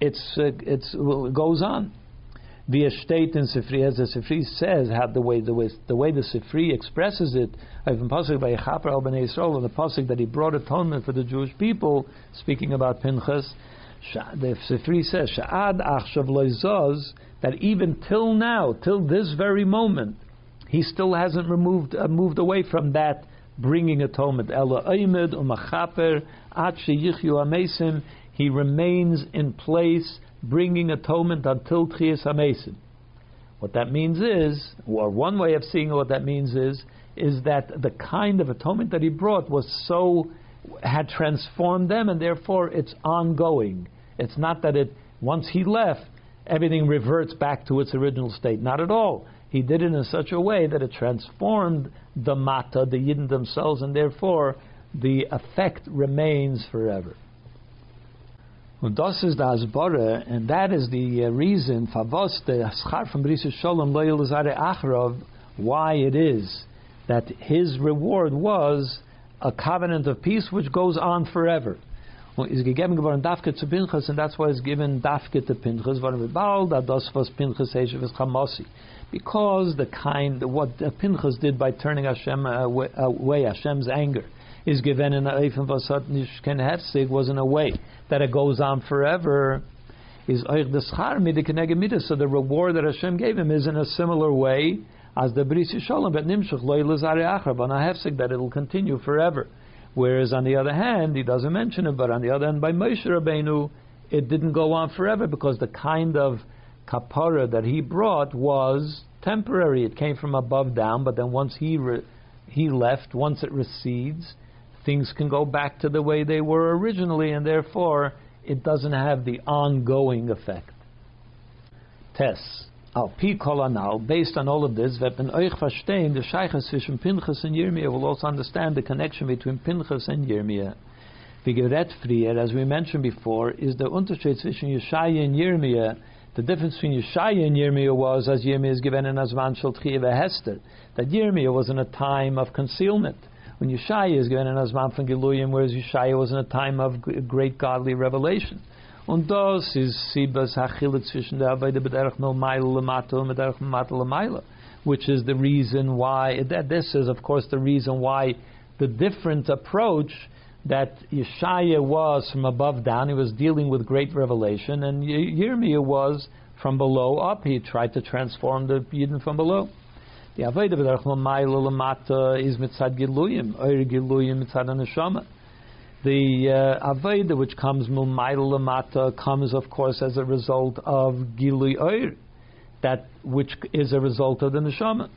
A: It's, uh, it's, it goes on via state in Sifri, as the Sifri says, the way the way the way the Sifri expresses it, even pasuk by Chaper al Bnei Yisrael, and the pasuk that he brought atonement for the Jewish people, speaking about Pinchas, the Sifri says, Sha'ad achshav loizaz, that even till now, till this very moment, he still hasn't removed uh, moved away from that bringing atonement. Ela oimed umachaper at sheyichyu amesim. He remains in place bringing atonement until Tchias HaMesim. What that means is, or one way of seeing what that means is, is that the kind of atonement that he brought was so, had transformed them, and therefore it's ongoing. It's not that it, once he left, everything reverts back to its original state. Not at all. He did it in such a way that it transformed the mata, the yidden themselves, and therefore the effect remains forever. Und das ist das Borre, and that is the uh, reason, Favos, the Schar from Brisa Shalom, Lo Yilazare Achrov, why it is that his reward was a covenant of peace which goes on forever. Is gegeben geworden Dafke zu Pinchas, and that's why it's given Dafke to Pinchas, bald das was Pinchas Eshev Chamosi. Because the kind, what Pinchas did by turning Hashem away, away Hashem's anger, is given in Eifen Vasat Nishken Hefsig was in a way that it goes on forever. Is So the reward that Hashem gave him is in a similar way as the Bris Shalom, but Nimshach Loy Lazare Achrab on Hefsig that it will continue forever. Whereas on the other hand, he doesn't mention it, but on the other hand, by Moshe Rabbeinu, it didn't go on forever because the kind of kapara that he brought was temporary. It came from above down, but then once he re- he left, once it recedes, things can go back to the way they were originally, and therefore it doesn't have the ongoing effect. Tess. Al pi kolanal, based on all of this, wenn euch verstehen, the Sheiches zwischen Pinchas and Yirmiyah will also understand the connection between Pinchas and Yirmiyah. Wie gerät as we mentioned before, is the Unterschied zwischen Yeshaya and Yirmiyah. The difference between Yeshaya and Yirmiyah was, as Yirmiyah is given in Azman Shal Hester, that Yirmiyah was in a time of concealment when Yeshaya is given an Azman from Giluyim, whereas Yeshaya was in a time of great godly revelation. Und das ist Sibas Hachilik zwischen der Aveda b'derech mil Lamata und b'derech Mata Lamaila, which is the reason why, that this is of course the reason why the different approach that Yeshaya was from above down, he was dealing with great revelation, and Yirmiyah was from below up, he tried to transform the Yidden from below. The Avodah B'derech L'mayla L'mata is mitzad Giluyim, Oir Giluyim mitzad Neshama. The uh, Avodah which comes L'mayla L'mata comes of course as a result of Gilui Oir, that which is a result of the Neshama.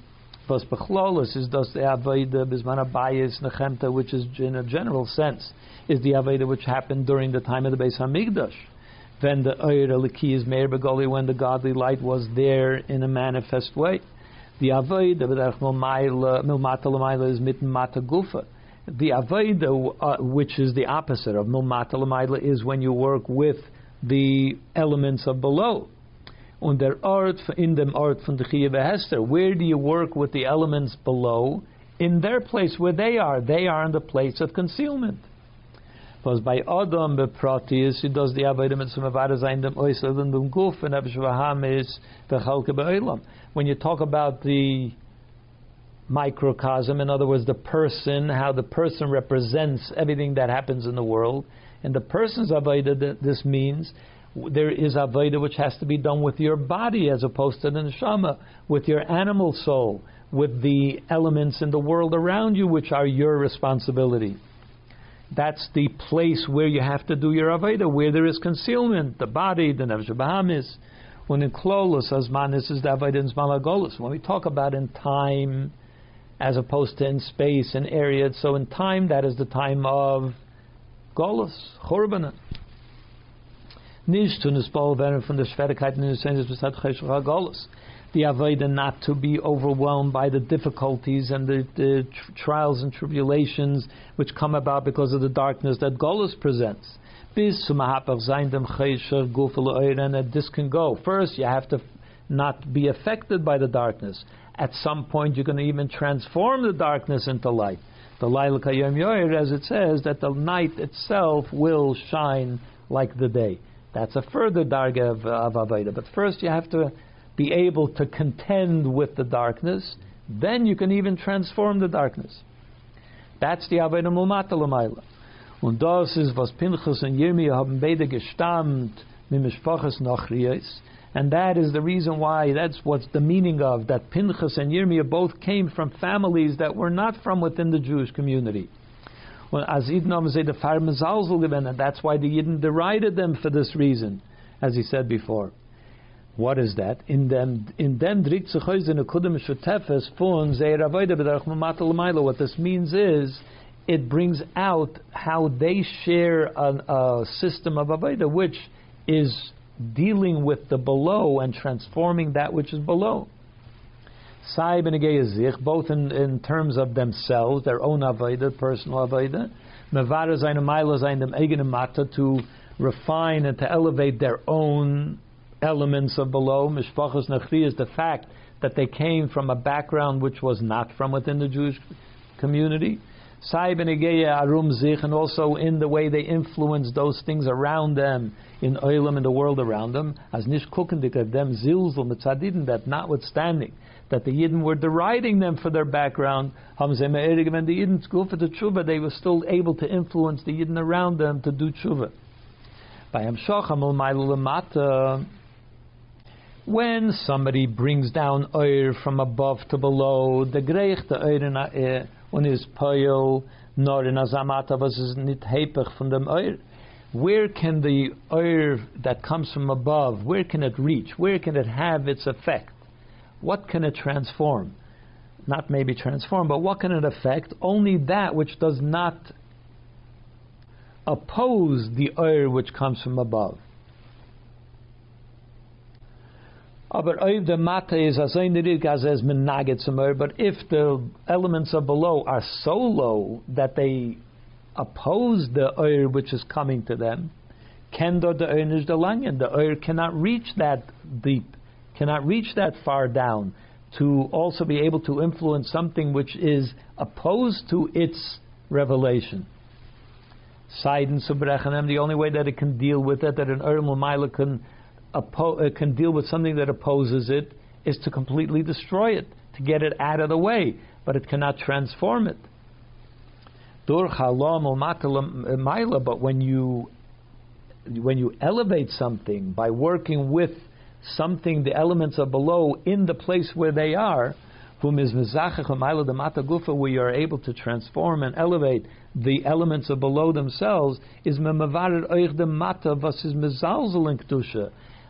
A: But Bechlolis is thus the Avodah Bisman Abayis Nechemta, which is in a general sense, is the Avodah which happened during the time of the Beis Hamikdash. When the Oir Eliki is Meir Begoli, when the godly light was there in a manifest way. The avoid b'derech milmata l'mayla is mit mata gufa. The avoid, uh, which is the opposite of milmata l'mayla, is when you work with the elements of below. Und der Ort in dem Ort von Hester. Where do you work with the elements below? In their place where they are. They are in the place of concealment. Was bei Adam bepratis, he does the Avodah mit some Avada sein dem Oisel und dem Guf und Abish Vahamis v'chalke be'olam when you talk about the microcosm, in other words, the person, how the person represents everything that happens in the world, and the person's avodah, this means there is avodah which has to be done with your body as opposed to the neshama, with your animal soul, with the elements in the world around you which are your responsibility. That's the place where you have to do your avodah, where there is concealment, the body, the nefesh bahamis. When in Klolos, Azmanis is David in Malagolus. When we talk about in time as opposed to in space and area. So in time, that is the time of Golus, Churbanen. Nicht zu nisbal werden von der Schwierigkeit in der Sense besat Cheshach Golus. The Avodah not to be overwhelmed by the difficulties and the, the tr- trials and tribulations which come about because of the darkness that Golus presents. And this can go. First, you have to not be affected by the darkness. At some point, you're going to even transform the darkness into light. The Laila Kayom as it says, that the night itself will shine like the day. That's a further darga of, of Aveda. But first, you have to be able to contend with the darkness. Then you can even transform the darkness. That's the Aveda Mulmata Lamaila. Und das ist, was Pinchas und Yirmiyah haben beide gestammt mit Mishpachas. And that is the reason why, that's what's the meaning of, that Pinchas and Yirmiyah both came from families that were not from within the Jewish community. Well, as Idnom say the and that's why the Yidden derided them for this reason, as he said before. What is that? In them, in them, what this means is, it brings out how they share a, a system of avodah, which is dealing with the below and transforming that which is below. Saib and Zich, both in, in terms of themselves, their own avodah, personal avodah, mevara zayin maila zayin dem mata to refine and to elevate their own elements of below. Mishpachas nachri is the fact that they came from a background which was not from within the Jewish community. Saib and arum zich, and also in the way they influence those things around them in Oilam in the world around them, as nish kukendik of them zilzul mitzadidin, that notwithstanding that the Yidden were deriding them for their background, Hamzeh Me'erig, and the Yidden school for the tshuva, they were still able to influence the Yidden around them to do tshuva. By when somebody brings down oir from above to below, the greich the oir his poil, nor in azamata was nit hepech from dem oir. Where can the oil that comes from above, where can it reach? Where can it have its effect? What can it transform? Not maybe transform, but what can it affect? Only that which does not oppose the oil which comes from above. But if the elements of below are so low that they oppose the oil which is coming to them, kendo the oil is the. The oil cannot reach that deep, cannot reach that far down to also be able to influence something which is opposed to its revelation. Seiden subrechanem, the only way that it can deal with it, that an Ur can, oppo- uh, can deal with something that opposes it, is to completely destroy it, to get it out of the way, but it cannot transform it. But when you when you elevate something by working with something, the elements are below in the place where they are, where you are able to transform and elevate the elements of below themselves, is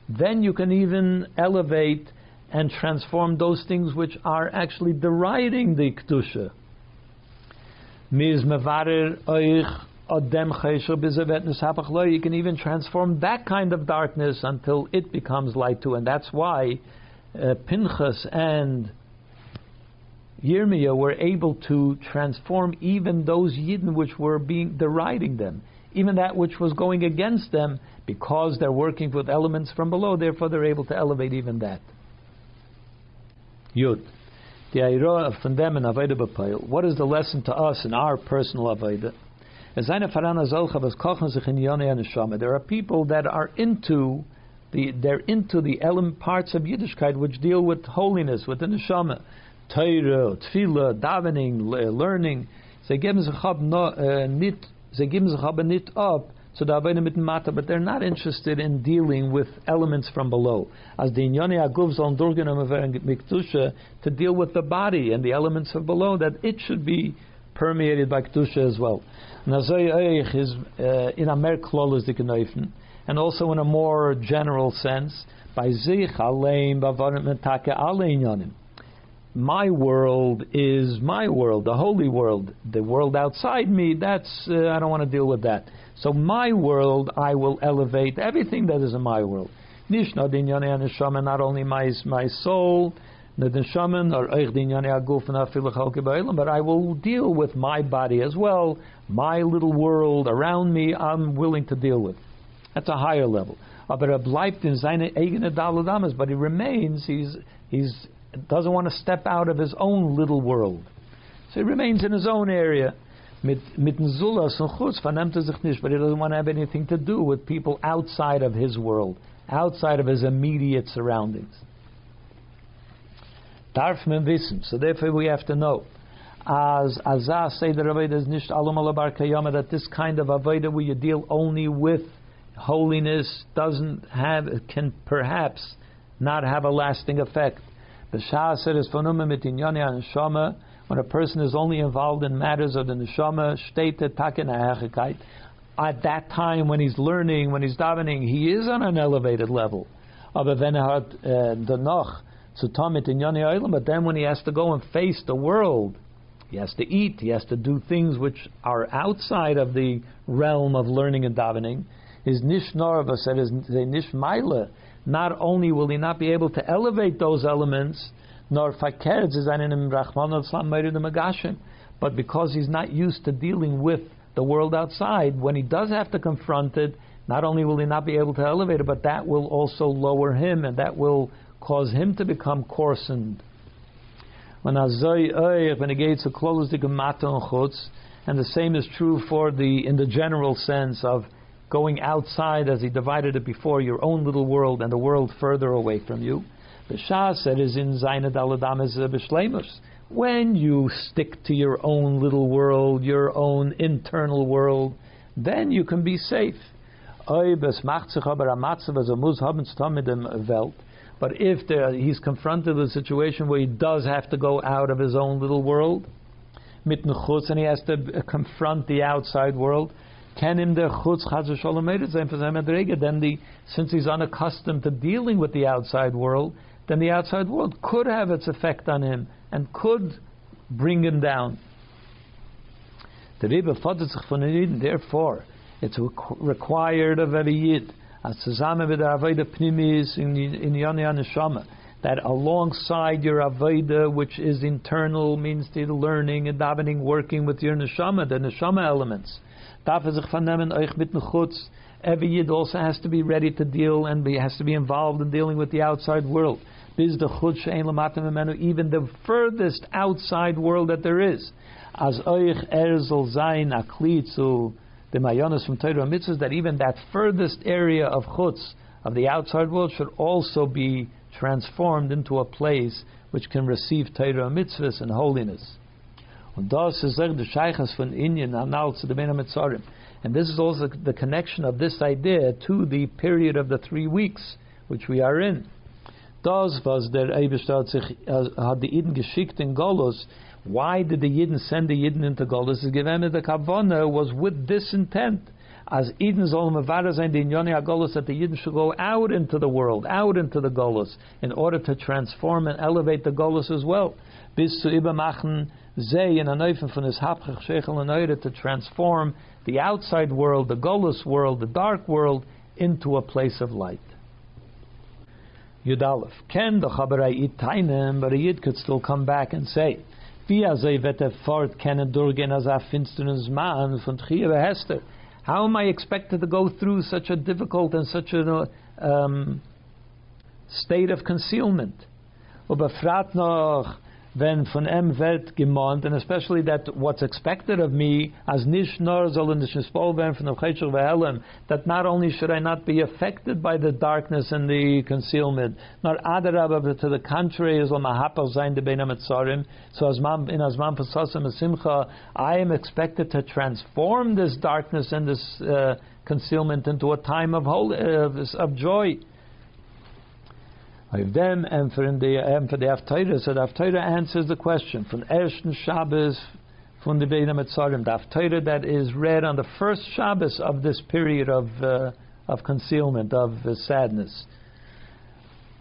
A: Then you can even elevate and transform those things which are actually deriding the kedusha. You can even transform that kind of darkness until it becomes light too, and that's why uh, Pinchas and Yirmiyah were able to transform even those Yidden which were being deriding them, even that which was going against them, because they're working with elements from below. Therefore, they're able to elevate even that. Yud the Aira from them in Aveda B'Payil. What is the lesson to us in our personal Aveda? There are people that are into the they're into the element parts of Yiddishkeit which deal with holiness, with the neshama, Torah, tefillah, davening, learning. They give uh, nit, they give nit up so the Avodah mit Mata, but they're not interested in dealing with elements from below. As the Inyoni Aguv on Miktusha to deal with the body and the elements of below, that it should be permeated by Ktusha as well. Nazoy is uh, in a mer the and also in a more general sense, by Zich Aleim Bavarim Metake Ale my world is my world, the holy world. The world outside me, that's uh, I don't want to deal with that. So my world, I will elevate everything that is in my world. Nishna dinyane neshama, not only my my soul, the neshaman or eich dinyane aguf and but I will deal with my body as well, my little world around me. I'm willing to deal with. That's a higher level. But he remains. He's he's doesn't want to step out of his own little world. So he remains in his own area. Er but he doesn't want to have anything to do with people outside of his world, outside of his immediate surroundings. So therefore we have to know. As Azah say the is alum alabar kayama, that this kind of Avodah where you deal only with holiness doesn't have, can perhaps not have a lasting effect. When a person is only involved in matters of the neshama, at that time when he's learning, when he's davening, he is on an elevated level. Uh, but then when he has to go and face the world, he has to eat, he has to do things which are outside of the realm of learning and davening. His nish norva said his nish maila not only will he not be able to elevate those elements, nor but because he's not used to dealing with the world outside, when he does have to confront it, not only will he not be able to elevate it, but that will also lower him, and that will cause him to become coarsened. When and the same is true for the in the general sense of going outside, as he divided it before, your own little world and the world further away from you. The Shah said is in Zainad al is uh, When you stick to your own little world, your own internal world, then you can be safe. But if there, he's confronted with a situation where he does have to go out of his own little world, and he has to confront the outside world, can him der chutz chaz shalom Then the since he's unaccustomed to dealing with the outside world, then the outside world could have its effect on him and could bring him down. The Therefore, it's required of every Yid, that alongside your Avodah, which is internal, means the learning and davening, working with your Neshama, the Neshama elements, darf er sich vernehmen euch mit Chutz. Every Yid also has to be ready to deal and be, has to be involved in dealing with the outside world. Biz she'en l'matam even the furthest outside world that there is. As euch er soll sein aklitzu the mayonis from Torah mitzvahs that even that furthest area of Chutz of the outside world should also be transformed into a place which can receive Torah mitzvahs and holiness. Und das ist Sheikhas von the Mitzarim. And this is also the connection of this idea to the period of the three weeks which we are in. Das, was der sich, uh, hat die Iden geschickt in Golos, why did the Yidden send the Yidden into Golos? Given the Kavana was with this intent. As Eden soll mevara sein, the Inyoni Golos, that the Yidden should go out into the world, out into the Golos, in order to transform and elevate the Golos as well. Bis zu übermachen Zay in a Neufen von his Hapchach Shechel to transform the outside world, the Golos world, the dark world, into a place of light. Yudalef. Ken the Chabarai tainem, but a Yid could still come back and say, Wie ze vet er fort kennen durchgehen as a finsternis man von Chive Hester. How am I expected to go through such a difficult and such a um, state of concealment? Aber frat noch when von em wird gemont, and especially that what's expected of me as nish nor soll nicht spol werden von der that not only should I not be affected by the darkness and the concealment, nor adarab, but to the contrary, is mahapel sein de beina mitzarim. So as man in as man pasasim simcha, I am expected to transform this darkness and this uh, concealment into a time of holy, uh, of joy. Them and for the and for the Haftarah, so the Haftarah answers the question from Ershon Shabbos from the Beina Metzarim, the that is read on the first Shabbos of this period of uh, of concealment of uh, sadness.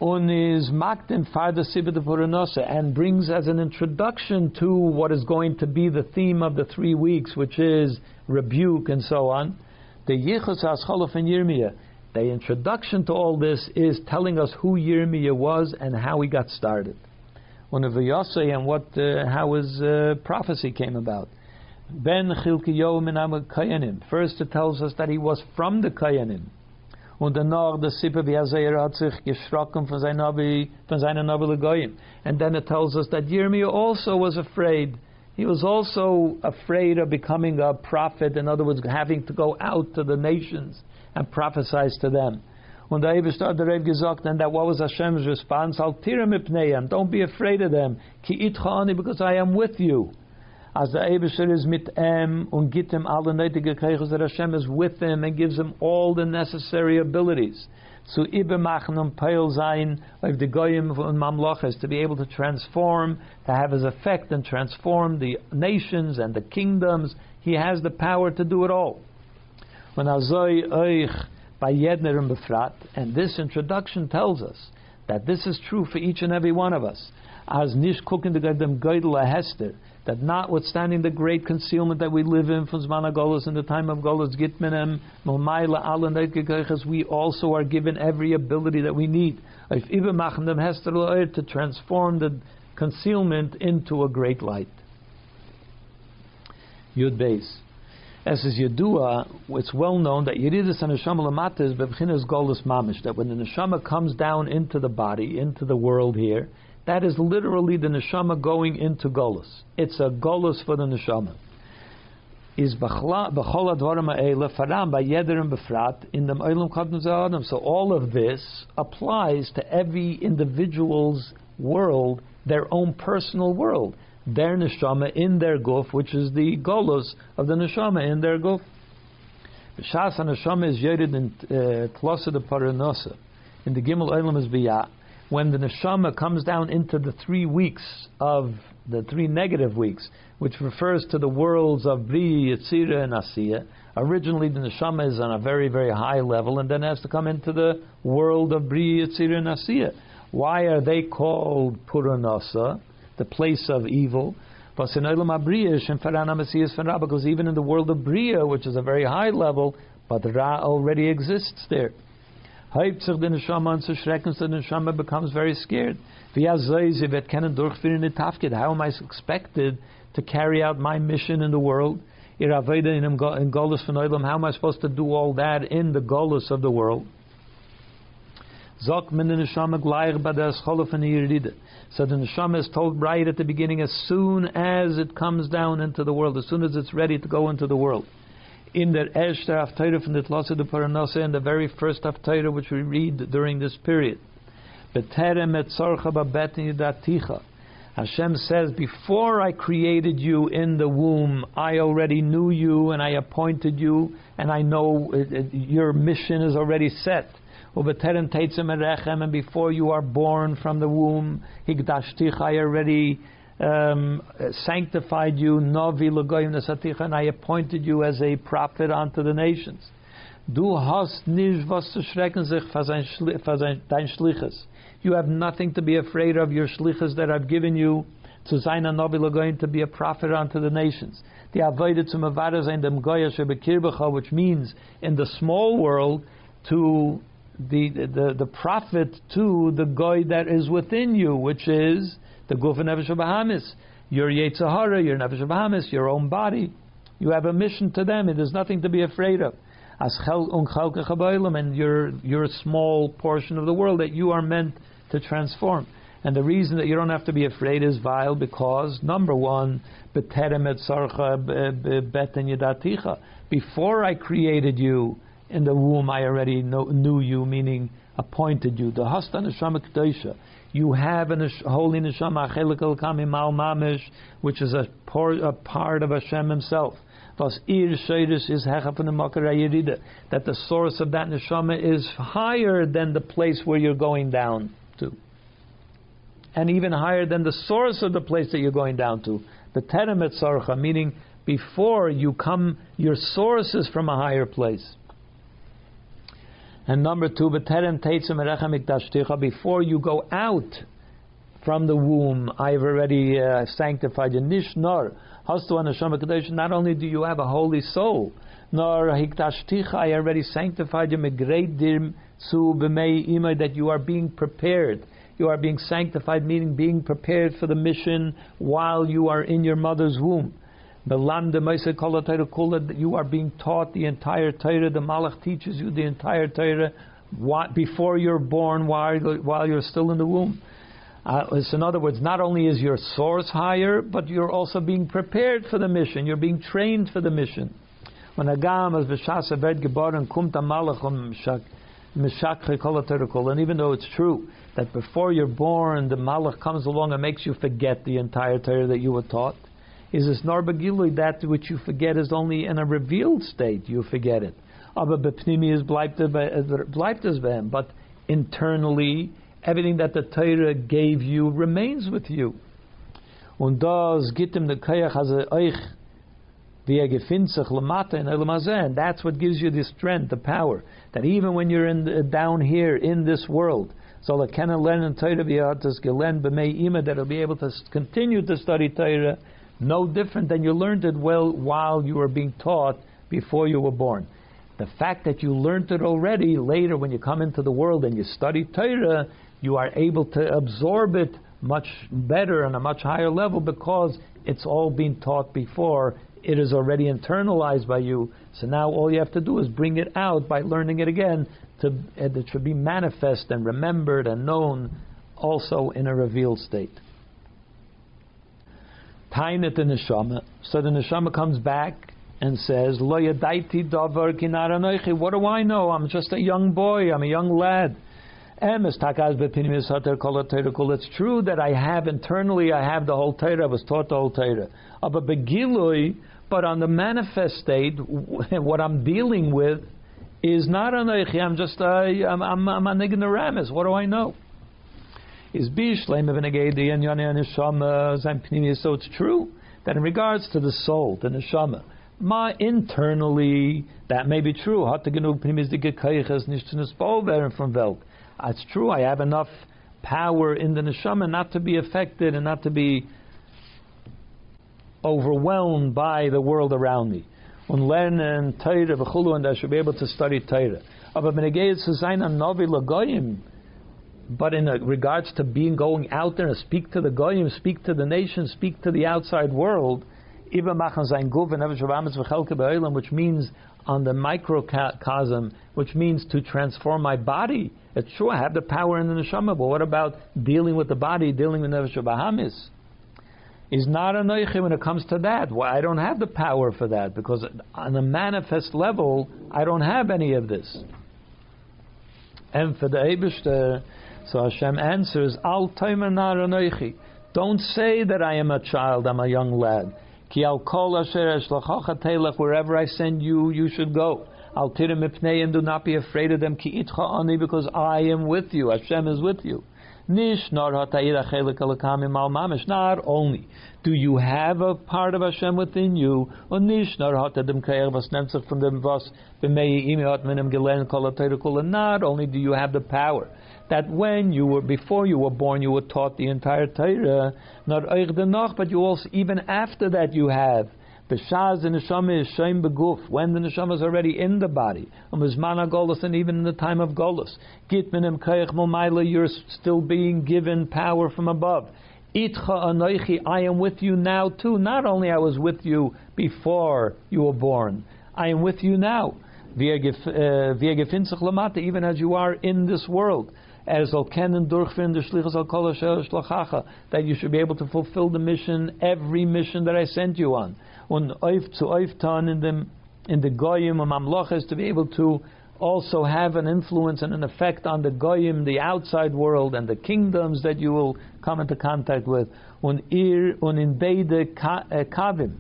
A: on is maktim farda sibit and brings as an introduction to what is going to be the theme of the three weeks, which is rebuke and so on. The yichus ascholof and Yirmiyah. The introduction to all this is telling us who Yirmiyah was and how he got started. The Yosei and what uh, how his uh, prophecy came about. Ben Chilkiyo Kayanim. First, it tells us that he was from the Kayanim. Und der Sippe, wie er hat sich geschrocken von Nabi, von Nabi And then it tells us that Yirmiyah also was afraid. He was also afraid of becoming a prophet, in other words, having to go out to the nations and prophesy to them. Und the hat der Rebbe gesagt, and that what was Hashem's response? Al tiram don't be afraid of them, ki itcha because I am with you. As the Eibusher is mit em und gibt him the that Hashem is with him and gives him all the necessary abilities. Zu ibemachen und peil like the goyim und mamloches, to be able to transform, to have his effect and transform the nations and the kingdoms. He has the power to do it all. When azoi euch by Yedner and Befrat, and this introduction tells us that this is true for each and every one of us. As nish kukin de geidel hester, that notwithstanding the great concealment that we live in from Zman Golos in the time of Golos Gitmenem, we also are given every ability that we need If Ibn Machandam Hestrullah to transform the concealment into a great light. Yud Beis. As is Yedua, it's well known that Yeridus and Neshama is Bebchinas Golos Mamish, that when the Neshama comes down into the body, into the world here, that is literally the neshama going into golus. It's a golus for the neshama. Is b'chol advarim ha'ele faram b'yederim b'frat in the. So all of this applies to every individual's world, their own personal world, their neshama in their guf, which is the golus of the neshama in their guf. B'shas neshama is yerid in uh, tlosa de paranosa. In the gimel oilam is biyah when the neshama comes down into the three weeks of the three negative weeks, which refers to the worlds of Bri, Yitzira, and Asiya. Originally, the neshama is on a very, very high level, and then has to come into the world of Bri, Yitzira, and Asiya. Why are they called Puranasa, the place of evil? Because even in the world of Bria, which is a very high level, but Ra already exists there sich den Neshama an zu schrecken, so Neshama becomes very scared. How am I expected to carry out my mission in the world? How am I supposed to do all that in the Golus of the world? So the neshama is told right at the beginning, as soon as it comes down into the world, as soon as it's ready to go into the world in the erste Haftarah from the Tlasa de Paranasa, in the very first Haftarah which we read during this period. Hashem says, Before I created you in the womb, I already knew you and I appointed you, and I know it, it, your mission is already set. And before you are born from the womb, I already um, sanctified you, Novi and I appointed you as a prophet unto the nations. Du hast nicht was zu schrecken sich dein Schliches. You have nothing to be afraid of your Schliches that I've given you to sein a Novi Lagoyim to be a prophet unto the nations. The avoided zum Avada sein dem Goya shebekirbecha, which means in the small world to the, the, the prophet to the goy that is within you, which is the Guf and Nefesh Bahamis, your Yetzahara, your Nefesh Bahamis, your own body. You have a mission to them, and there's nothing to be afraid of. As and your your small portion of the world that you are meant to transform. And the reason that you don't have to be afraid is vile because number one, before I created you in the womb, I already know, knew you, meaning appointed you. The Hasta Neshama Kedosha you have a holy neshama mamish, which is a, por, a part of Hashem Himself. Thus, ir sheiris is that the source of that neshama is higher than the place where you're going down to, and even higher than the source of the place that you're going down to. The teremet sarcha, meaning before you come, your source is from a higher place. And number two, before you go out from the womb, I've already uh, sanctified you. Nishnor, not only do you have a holy soul, nor I already sanctified you that you are being prepared. You are being sanctified, meaning being prepared for the mission while you are in your mother's womb. You are being taught the entire Torah. The Malach teaches you the entire Torah before you're born, while, while you're still in the womb. Uh, in other words, not only is your source higher, but you're also being prepared for the mission. You're being trained for the mission. When Agam as v'shasa ved geboren kumt malachum and even though it's true that before you're born, the malach comes along and makes you forget the entire Torah that you were taught, is this narbagilui that which you forget is only in a revealed state you forget it. But internally, everything that the Torah gave you remains with you. Euch er and that's what gives you the strength, the power, that even when you're in the, down here in this world, so er er that can learn in Torah, be able to that will be able to continue to study Torah, no different than you learned it well while you were being taught before you were born. The fact that you learned it already later when you come into the world and you study Torah, you are able to absorb it much better on a much higher level because it's all been taught before. It is already internalized by you. So now all you have to do is bring it out by learning it again to uh, it should be manifest and remembered and known also in a revealed state. Tainet the neshama. So the neshama comes back and says, Lo yadaiti davar What do I know? I'm just a young boy. I'm a young lad. It's true that I have internally, I have the whole Torah, I was taught the whole Torah. But on the manifest state, [LAUGHS] what I'm dealing with is not anoichi. I'm just a, I'm, I'm, I'm an ignoramus. What do I know? Is bishlem So it's true that in regards to the soul, the neshama, my internally that may be true. from Welt. It's true, I have enough power in the neshama not to be affected and not to be overwhelmed by the world around me. And lernen Torah v'chulu, and I should be able to study Torah. But in regards to being going out there and speak to the goyim, speak to the nation, speak to the outside world, which means on the microcosm, which means to transform my body. It's true, I have the power in the neshama, but what about dealing with the body, dealing with nefesh bahamis? Is not a noiche when it comes to that. Well, I don't have the power for that because on a manifest level, I don't have any of this. And for the Eibishter, so Hashem answers, Al Don't say that I am a child, I'm a young lad. Ki al kol asher wherever I send you, you should go. Al tirim and do not be afraid of them, ki itcha ani, because I am with you. Hashem is with you. Nish nor mamish, not only do you have a part of Hashem within you, or nish nor from not only do you have the power that when you were before you were born, you were taught the entire Torah. Not but you also even after that you have. B'shaz the neshama is shem beguf when the neshama is already in the body. Umizmana golus and even in the time of golus. Git minim kayach you're still being given power from above. Itcha anoichi, I am with you now too. Not only I was with you before you were born, I am with you now. Uh, even as you are in this world shlachacha, that you should be able to fulfill the mission, every mission that I sent you on. Und oif zu oiftan in the in the goyim and mamloches to be able to also have an influence and an effect on the goyim, the outside world, and the kingdoms that you will come into contact with. Und ir und in beide uh, kavim,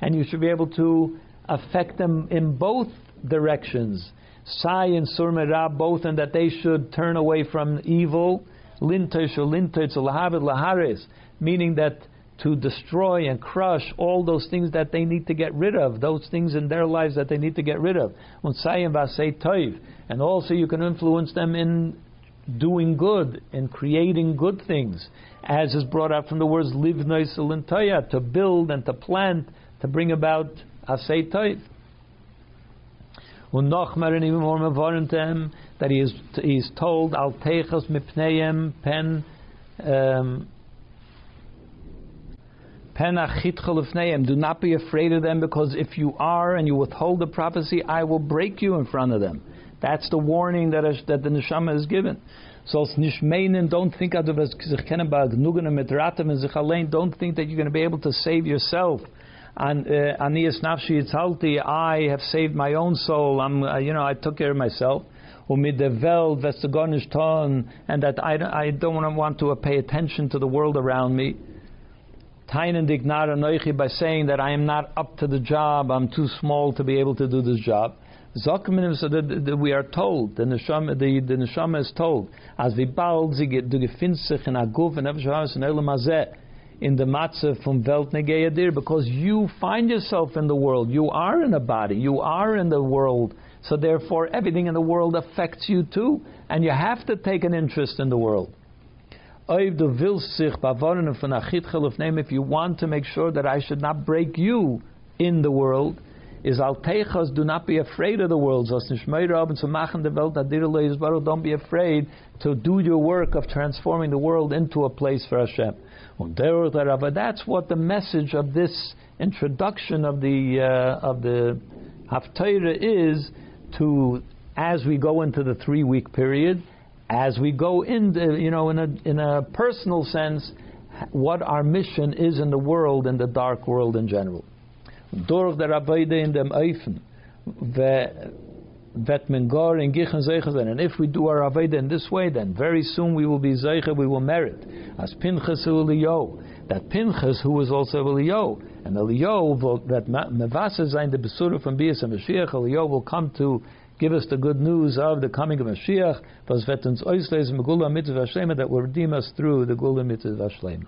A: and you should be able to affect them in both directions. Sai and Surmerah both, and that they should turn away from evil. Lintesh or lintesh lahavid laharis, meaning that to destroy and crush all those things that they need to get rid of, those things in their lives that they need to get rid of. And also you can influence them in doing good, in creating good things, as is brought out from the words livnoiselintaya, to build and to plant, to bring about asay toiv. Unochmer and even more that he is he is told al techas mipneim pen um, do not be afraid of them, because if you are and you withhold the prophecy, I will break you in front of them. That's the warning that, that the neshama is given. So don't think don't think that you're going to be able to save yourself. And uh, anias nafshi itzalti, I have saved my own soul. I'm, uh, you know, I took care of myself. Umid the Welt, and that I, I don't want to pay attention to the world around me. Tainen dignara noichi by saying that I am not up to the job, I'm too small to be able to do this job. Zokminim, so that, we are told, the neshama, the, the neshama is told, as we bald sie sich in aguf and evshahas and elam in the matzah from Welt because you find yourself in the world. You are in a body. You are in the world. So therefore, everything in the world affects you too, and you have to take an interest in the world. If you want to make sure that I should not break you in the world, is al do not be afraid of the world. Don't be afraid to do your work of transforming the world into a place for Hashem. That's what the message of this introduction of the uh, of the Haftarah is to as we go into the three week period as we go into, you know, in a, in a personal sense, what our mission is in the world, in the dark world in general. Door der in dem vet men gar in gichen zeichen and if we do our Aveida in this way, then very soon we will be zeichen, we will merit. As Pinchas Eliyo, that Pinchas, who was also Eliyo, and Eliyo, that Mevasa sein the Besura from Bias and Mashiach, Eliyo will come to give us the good news of the coming of Mashiach, that will redeem us through the Gula Mitzvah Shlema.